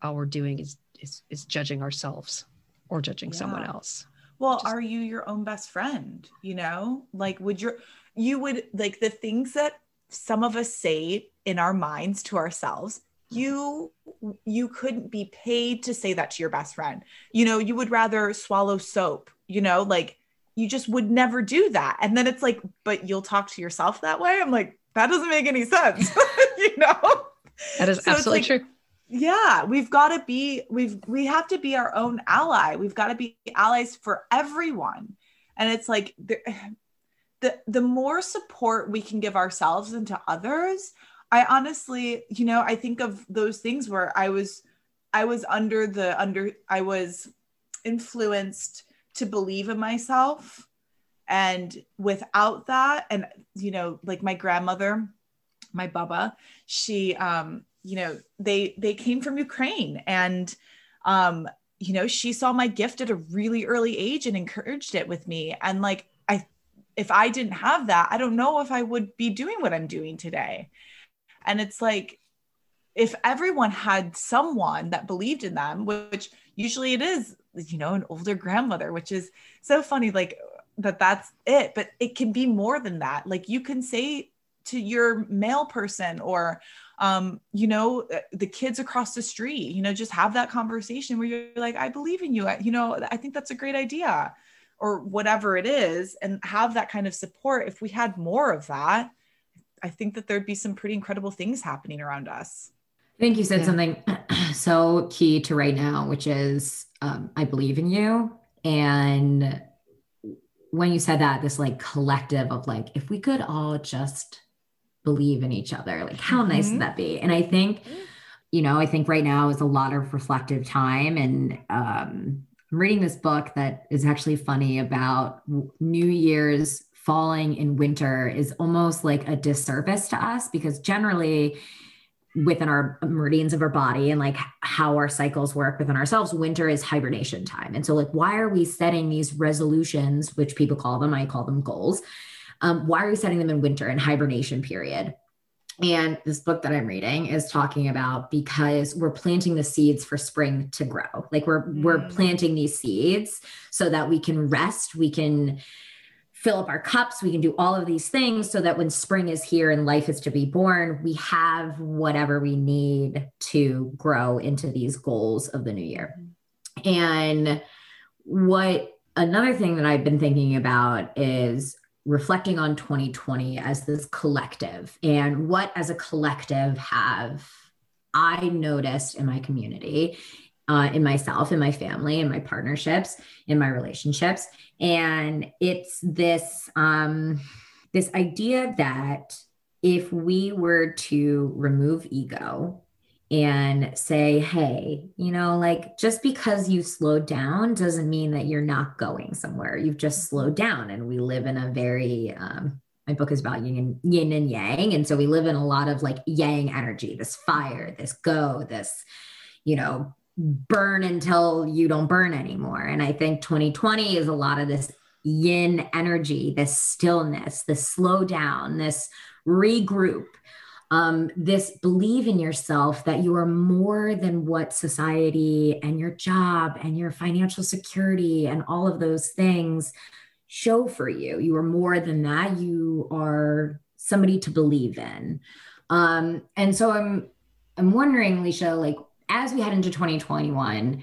all we're doing is is, is judging ourselves or judging yeah. someone else. Well, Just- are you your own best friend? You know, like, would your, you would like the things that some of us say in our minds to ourselves you you couldn't be paid to say that to your best friend. You know you would rather swallow soap you know like you just would never do that. And then it's like but you'll talk to yourself that way? I'm like that doesn't make any sense you know? That is so absolutely like, true. yeah we've got to be we've we have to be our own ally. We've got to be allies for everyone. And it's like the, the the more support we can give ourselves and to others I honestly, you know, I think of those things where I was I was under the under I was influenced to believe in myself. And without that and you know like my grandmother my baba she um you know they they came from ukraine and um you know she saw my gift at a really early age and encouraged it with me. And like i if i didn't have that i don't know if i would be doing what i'm doing today and it's like, if everyone had someone that believed in them, which usually it is, you know, an older grandmother, which is so funny, like that that's it. But it can be more than that. Like you can say to your male person or, um, you know, the kids across the street, you know, just have that conversation where you're like, I believe in you. I, you know, I think that's a great idea or whatever it is and have that kind of support. If we had more of that, I think that there'd be some pretty incredible things happening around us. I think you said yeah. something so key to right now, which is um, I believe in you. And when you said that, this like collective of like, if we could all just believe in each other, like how mm-hmm. nice would that be? And I think, you know, I think right now is a lot of reflective time. And um, I'm reading this book that is actually funny about New Year's falling in winter is almost like a disservice to us because generally within our meridians of our body and like how our cycles work within ourselves winter is hibernation time. And so like why are we setting these resolutions which people call them i call them goals um, why are we setting them in winter and hibernation period? And this book that i'm reading is talking about because we're planting the seeds for spring to grow. Like we're mm. we're planting these seeds so that we can rest we can fill up our cups. We can do all of these things so that when spring is here and life is to be born, we have whatever we need to grow into these goals of the new year. And what another thing that I've been thinking about is reflecting on 2020 as this collective and what as a collective have I noticed in my community uh, in myself, in my family, in my partnerships, in my relationships. And it's this um, this idea that if we were to remove ego and say, hey, you know, like just because you slowed down doesn't mean that you're not going somewhere. You've just slowed down. And we live in a very, um, my book is about yin yin and yang. And so we live in a lot of like yang energy, this fire, this go, this, you know, burn until you don't burn anymore. And I think 2020 is a lot of this yin energy, this stillness, this slow down, this regroup, um, this believe in yourself that you are more than what society and your job and your financial security and all of those things show for you. You are more than that. You are somebody to believe in. Um, and so I'm I'm wondering, Alisha, like as we head into 2021,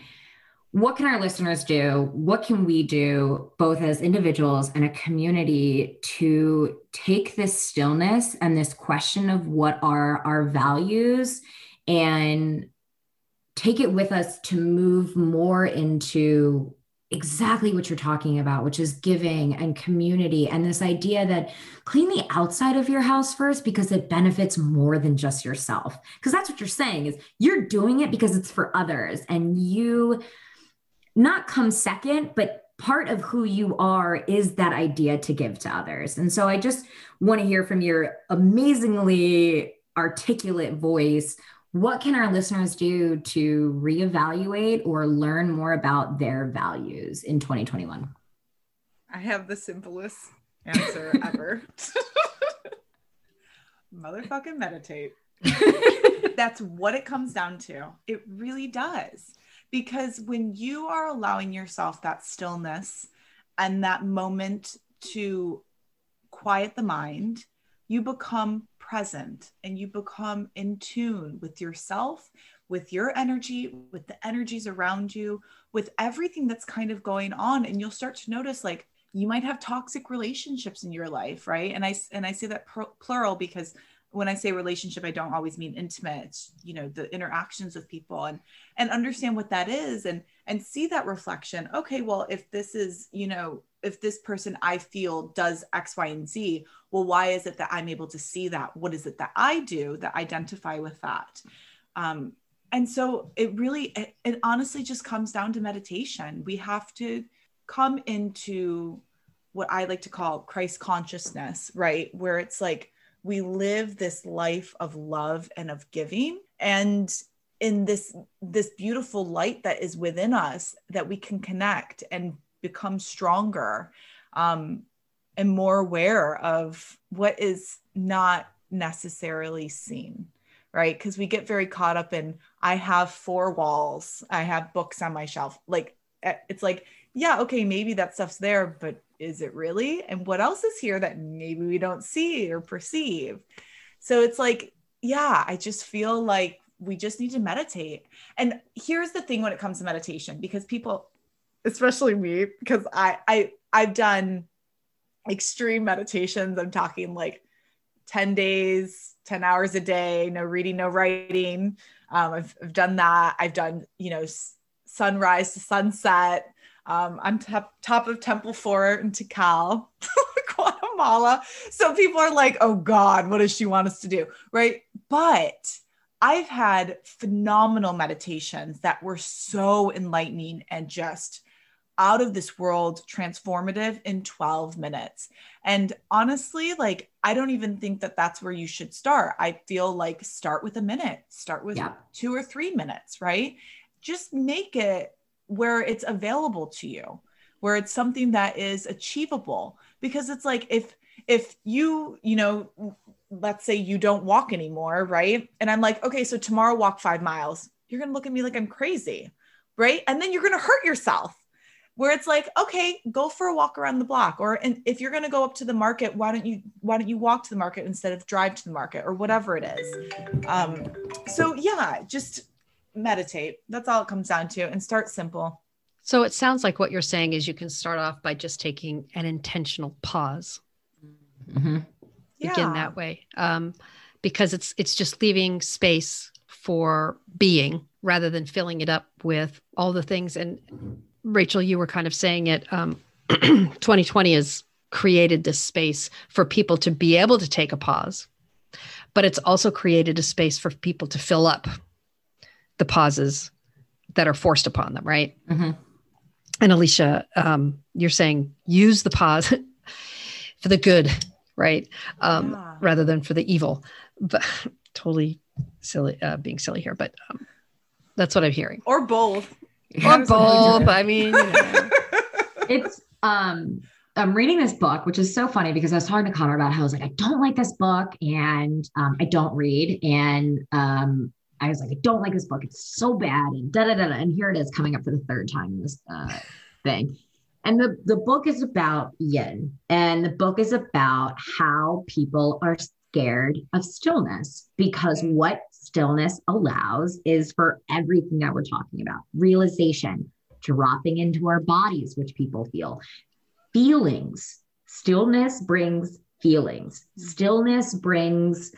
what can our listeners do? What can we do, both as individuals and a community, to take this stillness and this question of what are our values and take it with us to move more into exactly what you're talking about, which is giving and community and this idea that clean the outside of your house first because it benefits more than just yourself. Because that's what you're saying is you're doing it because it's for others and you not come second, but part of who you are is that idea to give to others. And so I just want to hear from your amazingly articulate voice what can our listeners do to reevaluate or learn more about their values in 2021? I have the simplest answer ever. Motherfucking meditate. That's what it comes down to. It really does. Because when you are allowing yourself that stillness, and that moment to quiet the mind, you become present and you become in tune with yourself, with your energy, with the energies around you, with everything that's kind of going on. And you'll start to notice like you might have toxic relationships in your life, right? And I and I say that plural because when I say relationship, I don't always mean intimate. You know, the interactions with people and and understand what that is and and see that reflection. Okay, well, if this is, you know, if this person I feel does X, Y, and Z, well, why is it that I'm able to see that? What is it that I do that identify with that? Um, and so it really, it, it honestly just comes down to meditation. We have to come into what I like to call Christ consciousness, right? Where it's like, we live this life of love and of giving and in this this beautiful light that is within us that we can connect and become stronger um, and more aware of what is not necessarily seen right because we get very caught up in i have four walls i have books on my shelf like it's like yeah okay maybe that stuff's there but is it really? And what else is here that maybe we don't see or perceive? So it's like, yeah, I just feel like we just need to meditate. And here's the thing when it comes to meditation, because people, especially me, because I I I've done extreme meditations. I'm talking like 10 days, 10 hours a day, no reading, no writing. Um, I've, I've done that. I've done, you know, sunrise to sunset um, I'm top, top of Temple 4 in Tikal, Guatemala. So people are like, oh God, what does she want us to do? Right. But I've had phenomenal meditations that were so enlightening and just out of this world transformative in 12 minutes. And honestly, like, I don't even think that that's where you should start. I feel like start with a minute, start with yeah. two or three minutes, right? Just make it where it's available to you where it's something that is achievable because it's like if if you you know let's say you don't walk anymore right and i'm like okay so tomorrow walk 5 miles you're going to look at me like i'm crazy right and then you're going to hurt yourself where it's like okay go for a walk around the block or and if you're going to go up to the market why don't you why don't you walk to the market instead of drive to the market or whatever it is um so yeah just meditate. That's all it comes down to and start simple. So it sounds like what you're saying is you can start off by just taking an intentional pause. Mm-hmm. Yeah. Begin that way. Um, because it's it's just leaving space for being rather than filling it up with all the things. And Rachel, you were kind of saying it. Um, 2020 has created this space for people to be able to take a pause, but it's also created a space for people to fill up the pauses that are forced upon them, right? Mm-hmm. And Alisha, um, you're saying use the pause for the good, right? Um, yeah. Rather than for the evil. But totally silly, uh, being silly here, but um, that's what I'm hearing. Or both. Or both. I mean, you know. it's um I'm reading this book, which is so funny because I was talking to Connor about how I was like, I don't like this book and um, I don't read. And um, I was like, I don't like this book. It's so bad. And da da da. And here it is coming up for the third time in this uh, thing. And the, the book is about yin. And the book is about how people are scared of stillness because what stillness allows is for everything that we're talking about realization, dropping into our bodies, which people feel, feelings. Stillness brings feelings, mm-hmm. stillness brings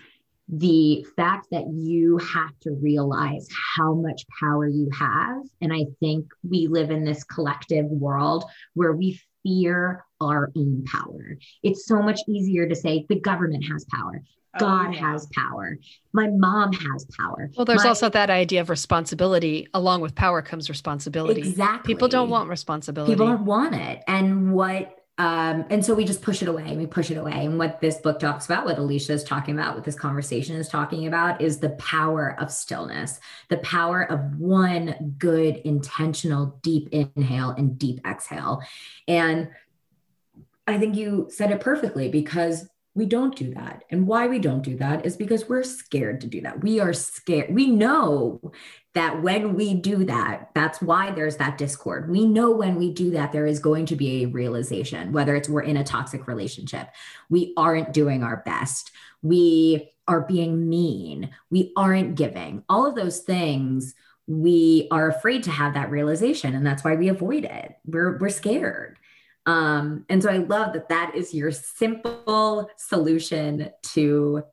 the fact that you have to realize how much power you have. And I think we live in this collective world where we fear our own power. It's so much easier to say the government has power. Oh, God oh, yeah. has power. My mom has power. Well, there's My, also that idea of responsibility. Along with power comes responsibility. Exactly. People don't want responsibility. People don't want it. And what um, and so we just push it away and we push it away. And what this book talks about, what Alisha is talking about, what this conversation is talking about, is the power of stillness, the power of one good, intentional, deep inhale and deep exhale. And I think you said it perfectly because we don't do that. And why we don't do that is because we're scared to do that. We are scared. We know that when we do that, that's why there's that discord. We know when we do that, there is going to be a realization, whether it's we're in a toxic relationship, we aren't doing our best, we are being mean, we aren't giving, all of those things. We are afraid to have that realization, and that's why we avoid it. We're, we're scared. Um, and so I love that that is your simple solution to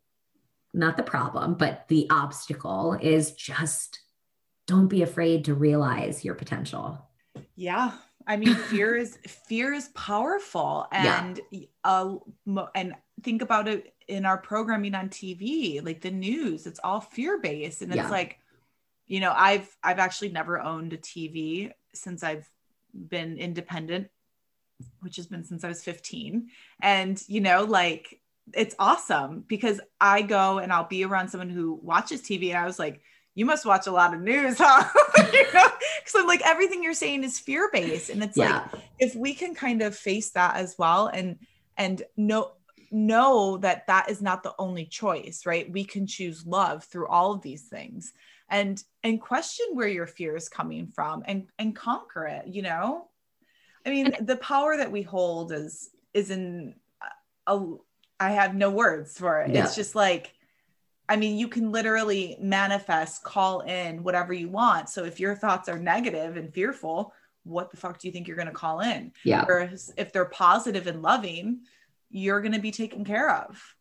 not the problem, but the obstacle is just don't be afraid to realize your potential. Yeah. I mean, fear is fear is powerful, and yeah. uh, and think about it in our programming on TV, like the news. It's all fear based, and it's yeah. like, you know, I've I've actually never owned a TV since I've been independent, which has been since I was 15, and you know, like it's awesome because I go and I'll be around someone who watches TV, and I was like you must watch a lot of news, huh? you know, so like everything you're saying is fear based, and it's yeah. like if we can kind of face that as well, and and know know that that is not the only choice, right? We can choose love through all of these things, and and question where your fear is coming from, and and conquer it. You know, I mean, the power that we hold is is in uh, a. I have no words for it. Yeah. It's just like I mean, you can literally manifest, call in whatever you want. So if your thoughts are negative and fearful, what the fuck do you think you're going to call in? Yeah. Whereas if they're positive and loving, you're going to be taken care of.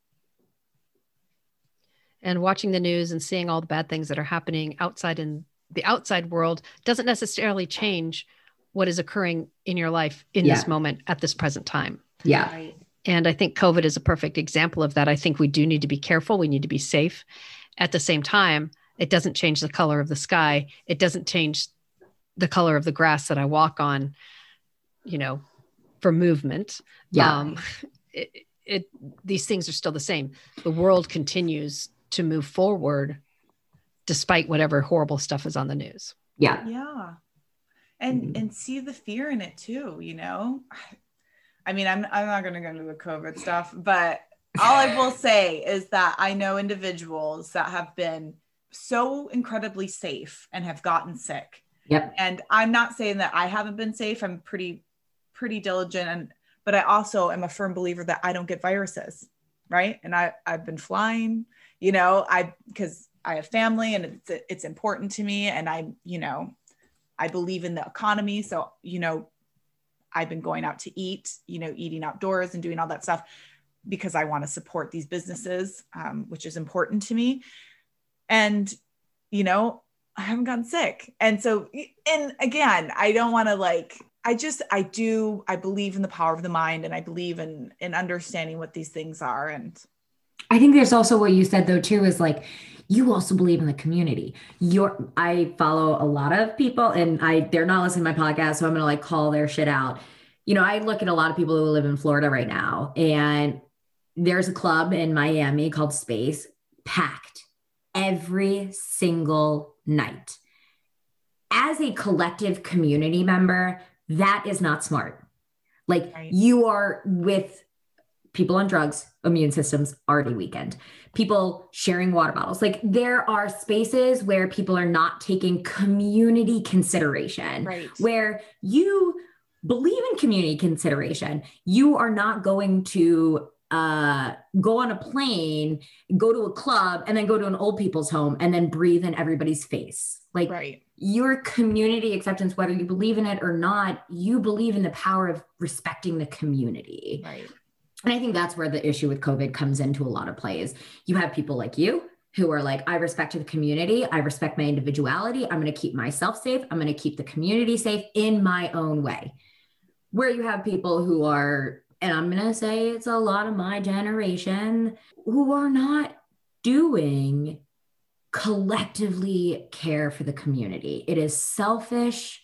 And watching the news and seeing all the bad things that are happening outside in the outside world doesn't necessarily change what is occurring in your life in yeah. this moment at this present time. Yeah. Right. And I think COVID is a perfect example of that. I think we do need to be careful. We need to be safe. At the same time, it doesn't change the color of the sky. It doesn't change the color of the grass that I walk on, you know, for movement. Yeah. Um, it, it, these things are still the same. The world continues to move forward despite whatever horrible stuff is on the news. Yeah. Yeah. And mm-hmm. and see the fear in it too, you know. I mean, I'm I'm not going to go into the COVID stuff, but all I will say is that I know individuals that have been so incredibly safe and have gotten sick. Yep. And I'm not saying that I haven't been safe. I'm pretty pretty diligent and but I also am a firm believer that I don't get viruses, right? And I I've been flying, you know, I because I have family and it's it's important to me and I, you know, I believe in the economy, so you know, I've been going out to eat, you know, eating outdoors and doing all that stuff because I want to support these businesses, um, which is important to me. And, you know, I haven't gotten sick. And so, and again, I don't want to like, I just, I do, I believe in the power of the mind and I believe in, in understanding what these things are. And I think there's also what you said though, too, is like, you also believe in the community. Your I follow a lot of people and I they're not listening to my podcast, so I'm gonna like call their shit out. You know, I look at a lot of people who live in Florida right now, and there's a club in Miami called Space, packed every single night. As a collective community member, that is not smart. Like right. you are with people on drugs, immune systems already weakened, people sharing water bottles. Like there are spaces where people are not taking community consideration, right. where you believe in community consideration. You are not going to uh, go on a plane, go to a club, and then go to an old people's home and then breathe in everybody's face. Like right. your community acceptance, whether you believe in it or not, you believe in the power of respecting the community. Right. And I think that's where the issue with COVID comes into a lot of plays. You have people like you who are like, I respect the community. I respect my individuality. I'm going to keep myself safe. I'm going to keep the community safe in my own way. Where you have people who are, and I'm going to say it's a lot of my generation who are not doing collectively care for the community. It is selfish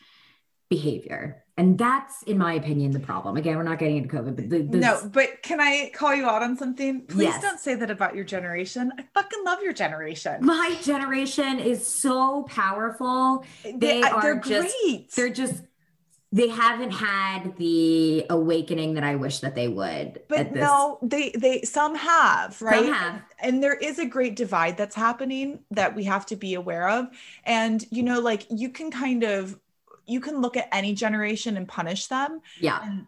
behavior. And that's, in my opinion, the problem. Again, we're not getting into COVID, but the, no. But can I call you out on something? Please yes. don't say that about your generation. I fucking love your generation. My generation is so powerful. They, they uh, are just, great. They're just they haven't had the awakening that I wish that they would. But no, they they some have, right? Some have. And there is a great divide that's happening that we have to be aware of. And you know, like you can kind of you can look at any generation and punish them. Yeah. And,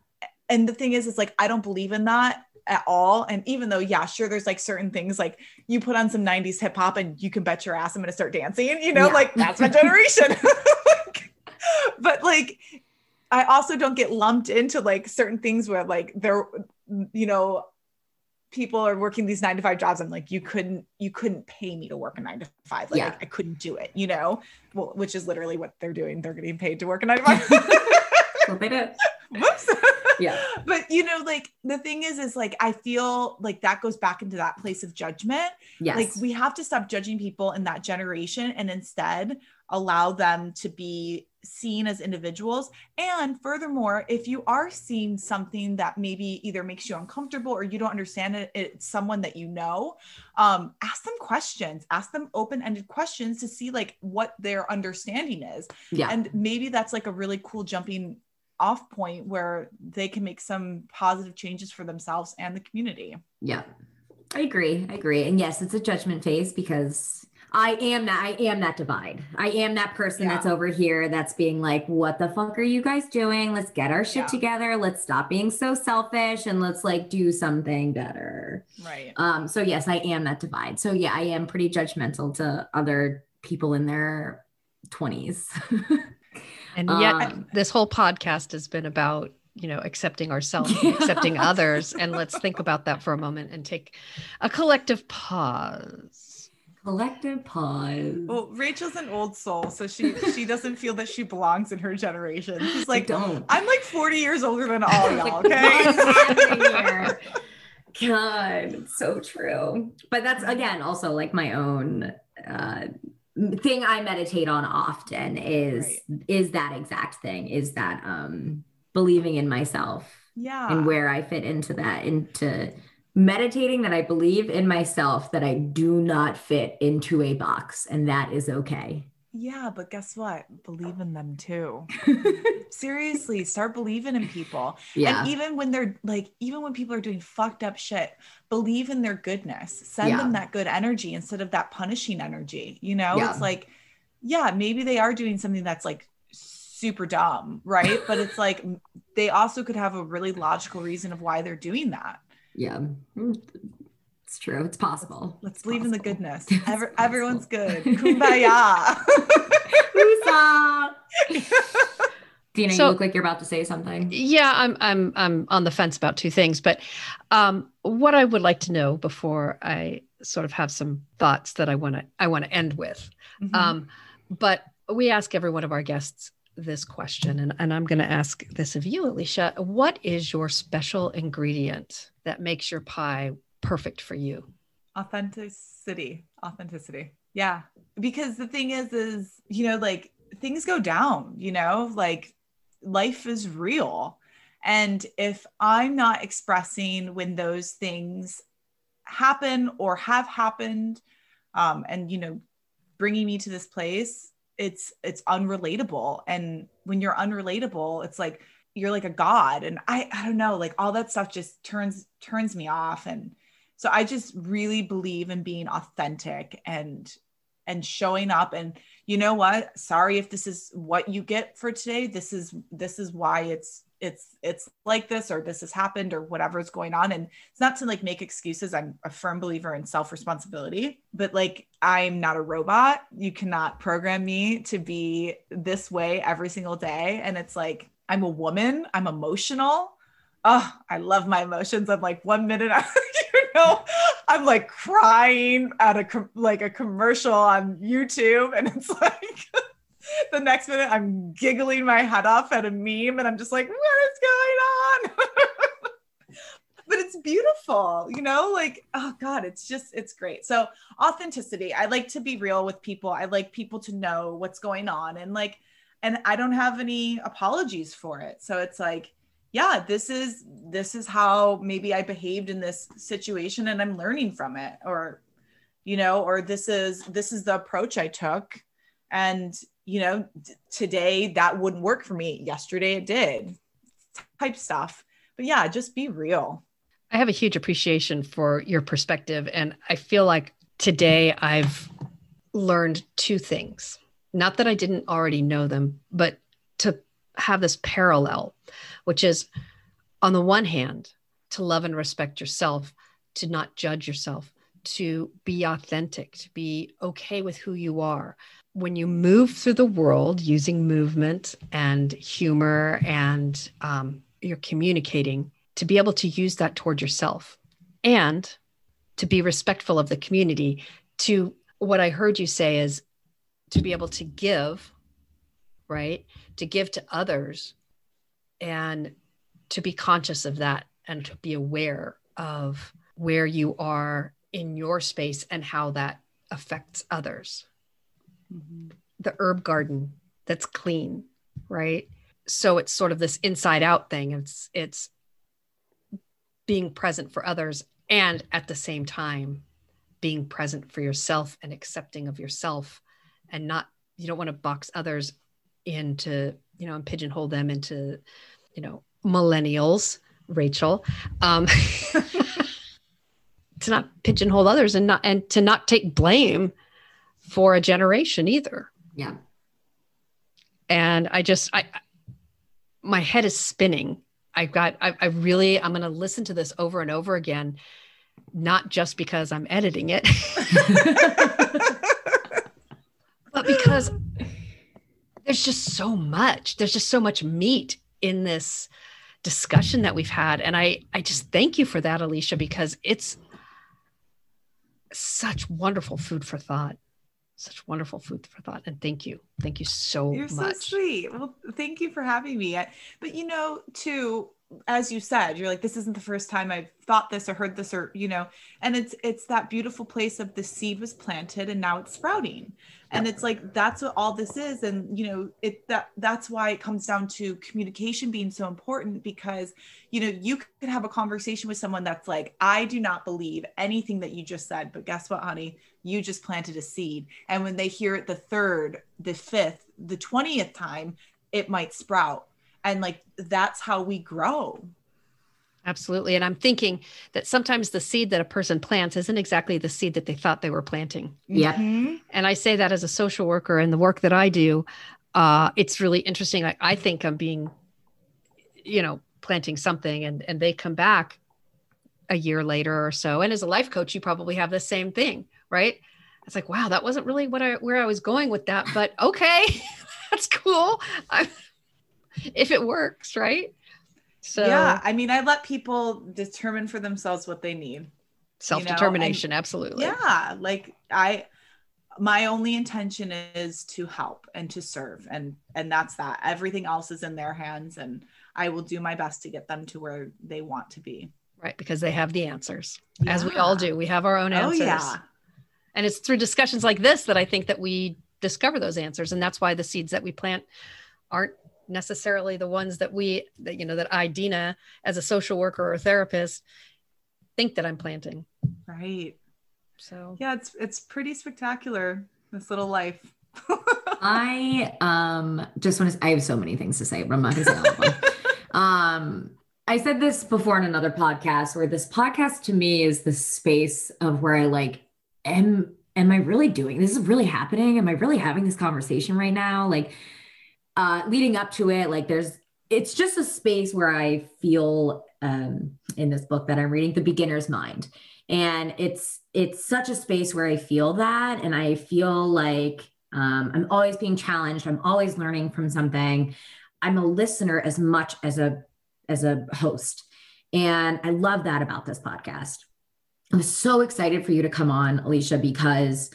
and the thing is, it's like I don't believe in that at all. And even though, yeah, sure, there's like certain things like you put on some 90s hip hop and you can bet your ass I'm gonna start dancing, you know, yeah. like that's my generation. but like I also don't get lumped into like certain things where like there, you know, people are working these nine to five jobs. I'm like, you couldn't, you couldn't pay me to work a nine to five. Like yeah. I, I, couldn't do it, you know, well, which is literally what they're doing. They're getting paid to work a nine to five. well, they did. Whoops. Yeah. but you know, like the thing is, is like, I feel like that goes back into that place of judgment. Yes. Like we have to stop judging people in that generation and instead allow them to be seen as individuals. And furthermore, if you are seeing something that maybe either makes you uncomfortable or you don't understand it, it's someone that you know, um, ask them questions, ask them open ended questions to see like what their understanding is. Yeah. And maybe that's like a really cool jumping off point where they can make some positive changes for themselves and the community. Yeah. I agree. I agree. And yes, it's a judgment phase because I am that I am that divide. I am that person yeah. that's over here that's being like, what the fuck are you guys doing? Let's get our shit yeah. together. Let's stop being so selfish and let's like do something better. Right. Um, so yes, I am that divide. So yeah, I am pretty judgmental to other people in their 20s. and yet um, this whole podcast has been about you know accepting ourselves accepting others and let's think about that for a moment and take a collective pause collective pause. Well, Rachel's an old soul, so she she doesn't feel that she belongs in her generation. She's like, don't. I'm like 40 years older than all y'all. Okay. God, it's so true. But that's again also like my own uh thing I meditate on often is right. is that exact thing, is that um believing in myself. Yeah. And where I fit into that, into meditating that I believe in myself that I do not fit into a box, and that is okay. Yeah, but guess what? Believe in them too. Seriously, start believing in people. Yeah. And even when they're like, even when people are doing fucked up shit, believe in their goodness. Send yeah. them that good energy instead of that punishing energy. You know, yeah. it's like, yeah, maybe they are doing something that's like super dumb, right? but it's like they also could have a really logical reason of why they're doing that yeah it's true it's possible let's, let's believe possible. in the goodness Ever, everyone's good kumbaya Dina, so, you look like you're about to say something. Yeah, I'm I'm I'm on the fence about two things, but um, what I would like to know before I sort of have some thoughts that I want to I want to end with. Mm-hmm. Um, but we ask every one of our guests this question, and, and I'm going to ask this of you, Alisha. What is your special ingredient that makes your pie perfect for you? Authenticity. Authenticity. Yeah. Because the thing is, is, you know, like things go down, you know, like life is real. And if I'm not expressing when those things happen or have happened, um, and, you know, bringing me to this place, it's it's unrelatable. And when you're unrelatable it's like you're like a god. And i i don't know like all that stuff just turns turns me off. And so i just really believe in being authentic and and showing up. And you know what? Sorry if this is what you get for today. This is this is why it's it's it's like this or this has happened or whatever is going on. And it's not to like make excuses. I'm a firm believer in self responsibility but like i'm not a robot. You cannot program me to be this way every single day. And it's like i'm a woman. I'm emotional. Oh i love my emotions. I'm like one minute you know. I'm like crying at a like a commercial on youtube. And it's like the next minute I'm giggling my head off at a meme and I'm just like, what is going on? but it's beautiful, you know, like, oh God, it's just, it's great. So, authenticity. I like to be real with people. I like people to know what's going on and like, and I don't have any apologies for it. So it's like, yeah, this is this is how maybe I behaved in this situation and I'm learning from it or you know, or this is this is the approach I took and you know, today that wouldn't work for me. Yesterday it did type stuff. But yeah, just be real. I have a huge appreciation for your perspective. And I feel like today I've learned two things. Not that I didn't already know them, but to have this parallel, which is on the one hand, to love and respect yourself, to not judge yourself, to be authentic, to be okay with who you are. When you move through the world using movement and humor and um, you're communicating, to be able to use that toward yourself and to be respectful of the community. To what I heard you say is to be able to give, right? To give to others and to be conscious of that and to be aware of where you are in your space and how that affects others. The herb garden that's clean, right? So it's sort of this inside out thing. It's it's being present for others and at the same time being present for yourself and accepting of yourself and not you don't want to box others into you know and pigeonhole them into you know millennials rachel um to not pigeonhole others and not and to not take blame for a generation either. Yeah. And i just i my head is spinning. I've got i, I really i'm going to listen to this over and over again not just because i'm editing it but because there's just so much there's just so much meat in this discussion that we've had. And i i just thank you for that alisha because it's such wonderful food for thought such wonderful food for thought and thank you. Thank you so You're much. so sweet. Well thank you for having me. But you know too as you said you're like this isn't the first time i've thought this or heard this or you know and it's it's that beautiful place of the seed was planted and now it's sprouting. And it's like that's what all this is. And you know it that that's why it comes down to communication being so important because you know you could have a conversation with someone that's like i do not believe anything that you just said but guess what honey? You just planted a seed. And when they hear it the third the fifth the 20th time it might sprout and like that's how we grow Absolutely. And I'm thinking that sometimes the seed that a person plants isn't exactly the seed that they thought they were planting. Yeah. Mm-hmm. And I say that as a social worker and the work that I do, uh, it's really interesting. Like I think I'm being, you know, planting something and, and they come back a year later or so. And as a life coach, you probably have the same thing, right? It's like, wow, that wasn't really what I, where I was going with that, but okay, that's cool. I, if it works, right? So yeah, I mean, I let people determine for themselves what they need. Self determination, you know? absolutely. Yeah, like I, my only intention is to help and to serve, and and that's that. Everything else is in their hands, and I will do my best to get them to where they want to be. Right, because they have the answers, yeah. as we all do. We have our own oh, answers. Oh, yeah. And it's through discussions like this that I think that we discover those answers, and that's why the seeds that we plant aren't necessarily the ones that we that you know that I Dina as a social worker or therapist think that I'm planting. Right. So yeah, it's it's pretty spectacular this little life. I um just want to I have so many things to say, but I'm not gonna say all of them. um I said this before in another podcast where this podcast to me is the space of where I like am am I really doing this is really happening? Am I really having this conversation right now? Like uh, leading up to it, like there's, it's just a space where I feel um, in this book that I'm reading, The Beginner's Mind. And it's, it's such a space where I feel that. And I feel like um, I'm always being challenged. I'm always learning from something. I'm a listener as much as a, as a host. And I love that about this podcast. I'm so excited for you to come on, Alisha, because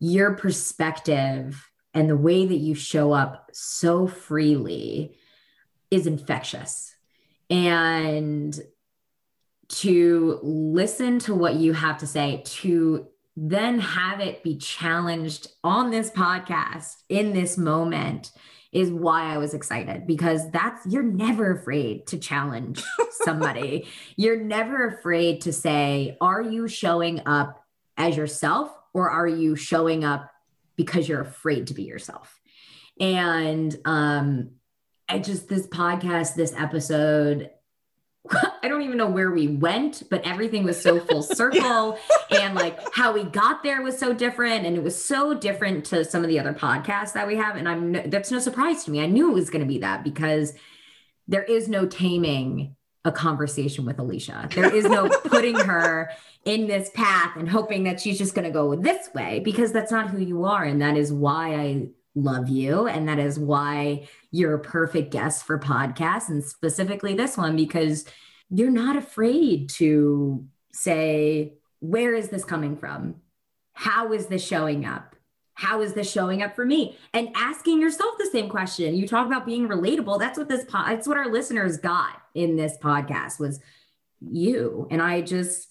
your perspective and the way that you show up so freely is infectious. And to listen to what you have to say, to then have it be challenged on this podcast in this moment is why I was excited because that's you're never afraid to challenge somebody. you're never afraid to say, Are you showing up as yourself or are you showing up because you're afraid to be yourself. And um, I just, this podcast, this episode, I don't even know where we went, but everything was so full circle. and like how we got there was so different. And it was so different to some of the other podcasts that we have. And I'm, that's no surprise to me. I knew it was going to be that because there is no taming a conversation with Alisha. There is no putting her in this path and hoping that she's just going to go this way because that's not who you are. And that is why I love you. And that is why you're a perfect guest for podcasts and specifically this one because you're not afraid to say, where is this coming from? How is this showing up? How is this showing up for me? And asking yourself the same question. You talk about being relatable. That's what this po- that's what our listeners got in this podcast was you. And I just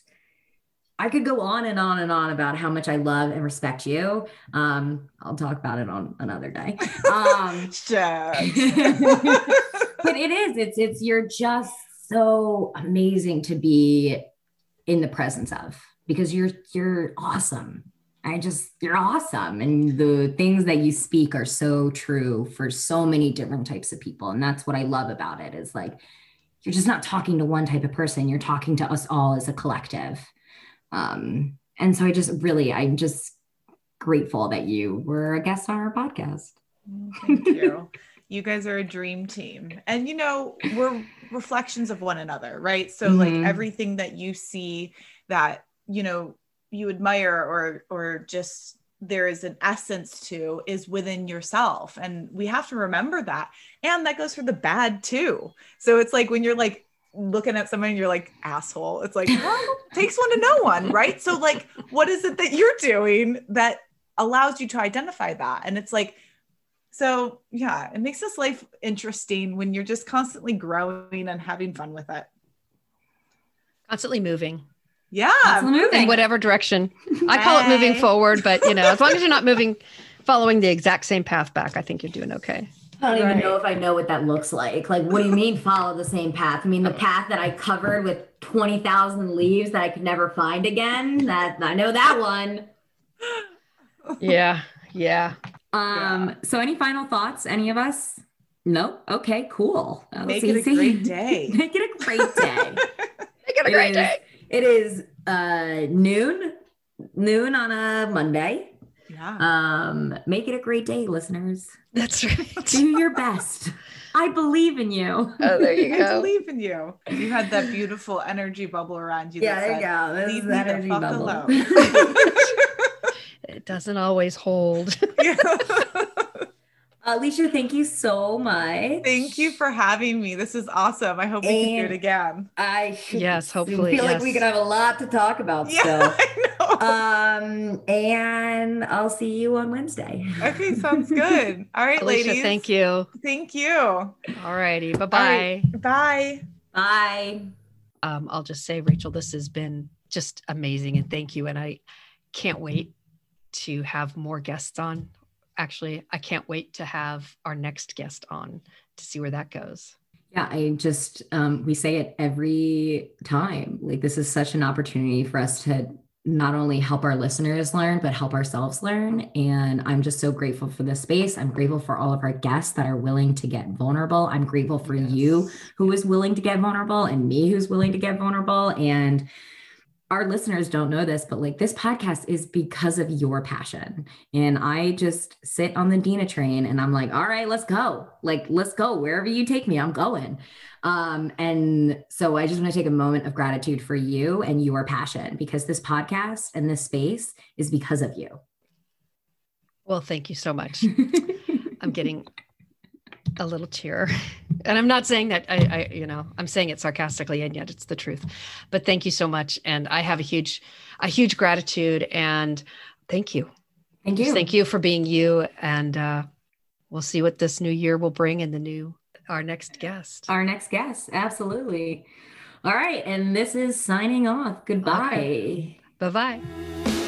I could go on and on and on about how much I love and respect you. Um, I'll talk about it on another day. Um, but it is, it's, it's, you're just so amazing to be in the presence of because you're, you're awesome. I just, you're awesome. And the things that you speak are so true for so many different types of people. And that's what I love about it is like, you're just not talking to one type of person, you're talking to us all as a collective. Um, and so I just really, I'm just grateful that you were a guest on our podcast. Thank you. you guys are a dream team. And you know, we're reflections of one another, right? So mm-hmm. like everything that you see that, you know, you admire or or just there is an essence to is within yourself and we have to remember that and that goes for the bad too. So it's like when you're like looking at someone you're like asshole. It's like well, takes one to know one right? So like what is it that you're doing that allows you to identify that? And it's like so yeah it makes this life interesting when you're just constantly growing and having fun with it. Constantly moving yeah moving. in whatever direction i call it moving forward but you know as long as you're not moving following the exact same path back i think you're doing okay I don't right. even know if I know what that looks like. Like, what do you mean follow the same path? I mean, the path that I covered with 20,000 leaves that I could never find again. That I know that one. Yeah. Yeah. Um, yeah. so any final thoughts, any of us? No. Okay, cool. That Make it easy. a great day. Make it a great day. Make it a great it day. Is, it is uh noon, noon on a Monday. Yeah. Um, make it a great day, listeners. That's right. Do your best. I believe in you. Oh, there you go. I believe in you. You had that beautiful energy bubble around you. Yeah, there you go. This Leave is the energy bubble. it doesn't always hold. Yeah. Alisha, thank you so much. Thank you for having me. This is awesome. I hope we can do it again. I yes, hopefully. feel yes. like we could have a lot to talk about yeah, still. Um, and I'll see you on Wednesday. Okay, sounds good. All right, Alisha, ladies. Thank you. Thank you. All righty. Bye-bye. Right, bye. Bye. Um, I'll just say, Rachel, this has been just amazing and thank you. And I can't wait to have more guests on actually, I can't wait to have our next guest on to see where that goes. Yeah, I just, um, we say it every time. Like, this is such an opportunity for us to not only help our listeners learn, but help ourselves learn. And I'm just so grateful for this space. I'm grateful for all of our guests that are willing to get vulnerable. I'm grateful for yes. you who is willing to get vulnerable and me who's willing to get vulnerable. And our listeners don't know this, but like this podcast is because of your passion. And I just sit on the Dina train and I'm like, all right, let's go. Like, let's go. Wherever you take me, I'm going. Um, and so I just want to take a moment of gratitude for you and your passion because this podcast and this space is because of you. Well, thank you so much. I'm getting a little tear. And I'm not saying that I, I, you know, I'm saying it sarcastically and yet it's the truth. But thank you so much. And I have a huge, a huge gratitude and thank you. Thank you. thank you for being you. And uh, we'll see what this new year will bring in the new, our next guest. Our next guest. Absolutely. All right. And this is signing off. Goodbye. Okay. Bye bye.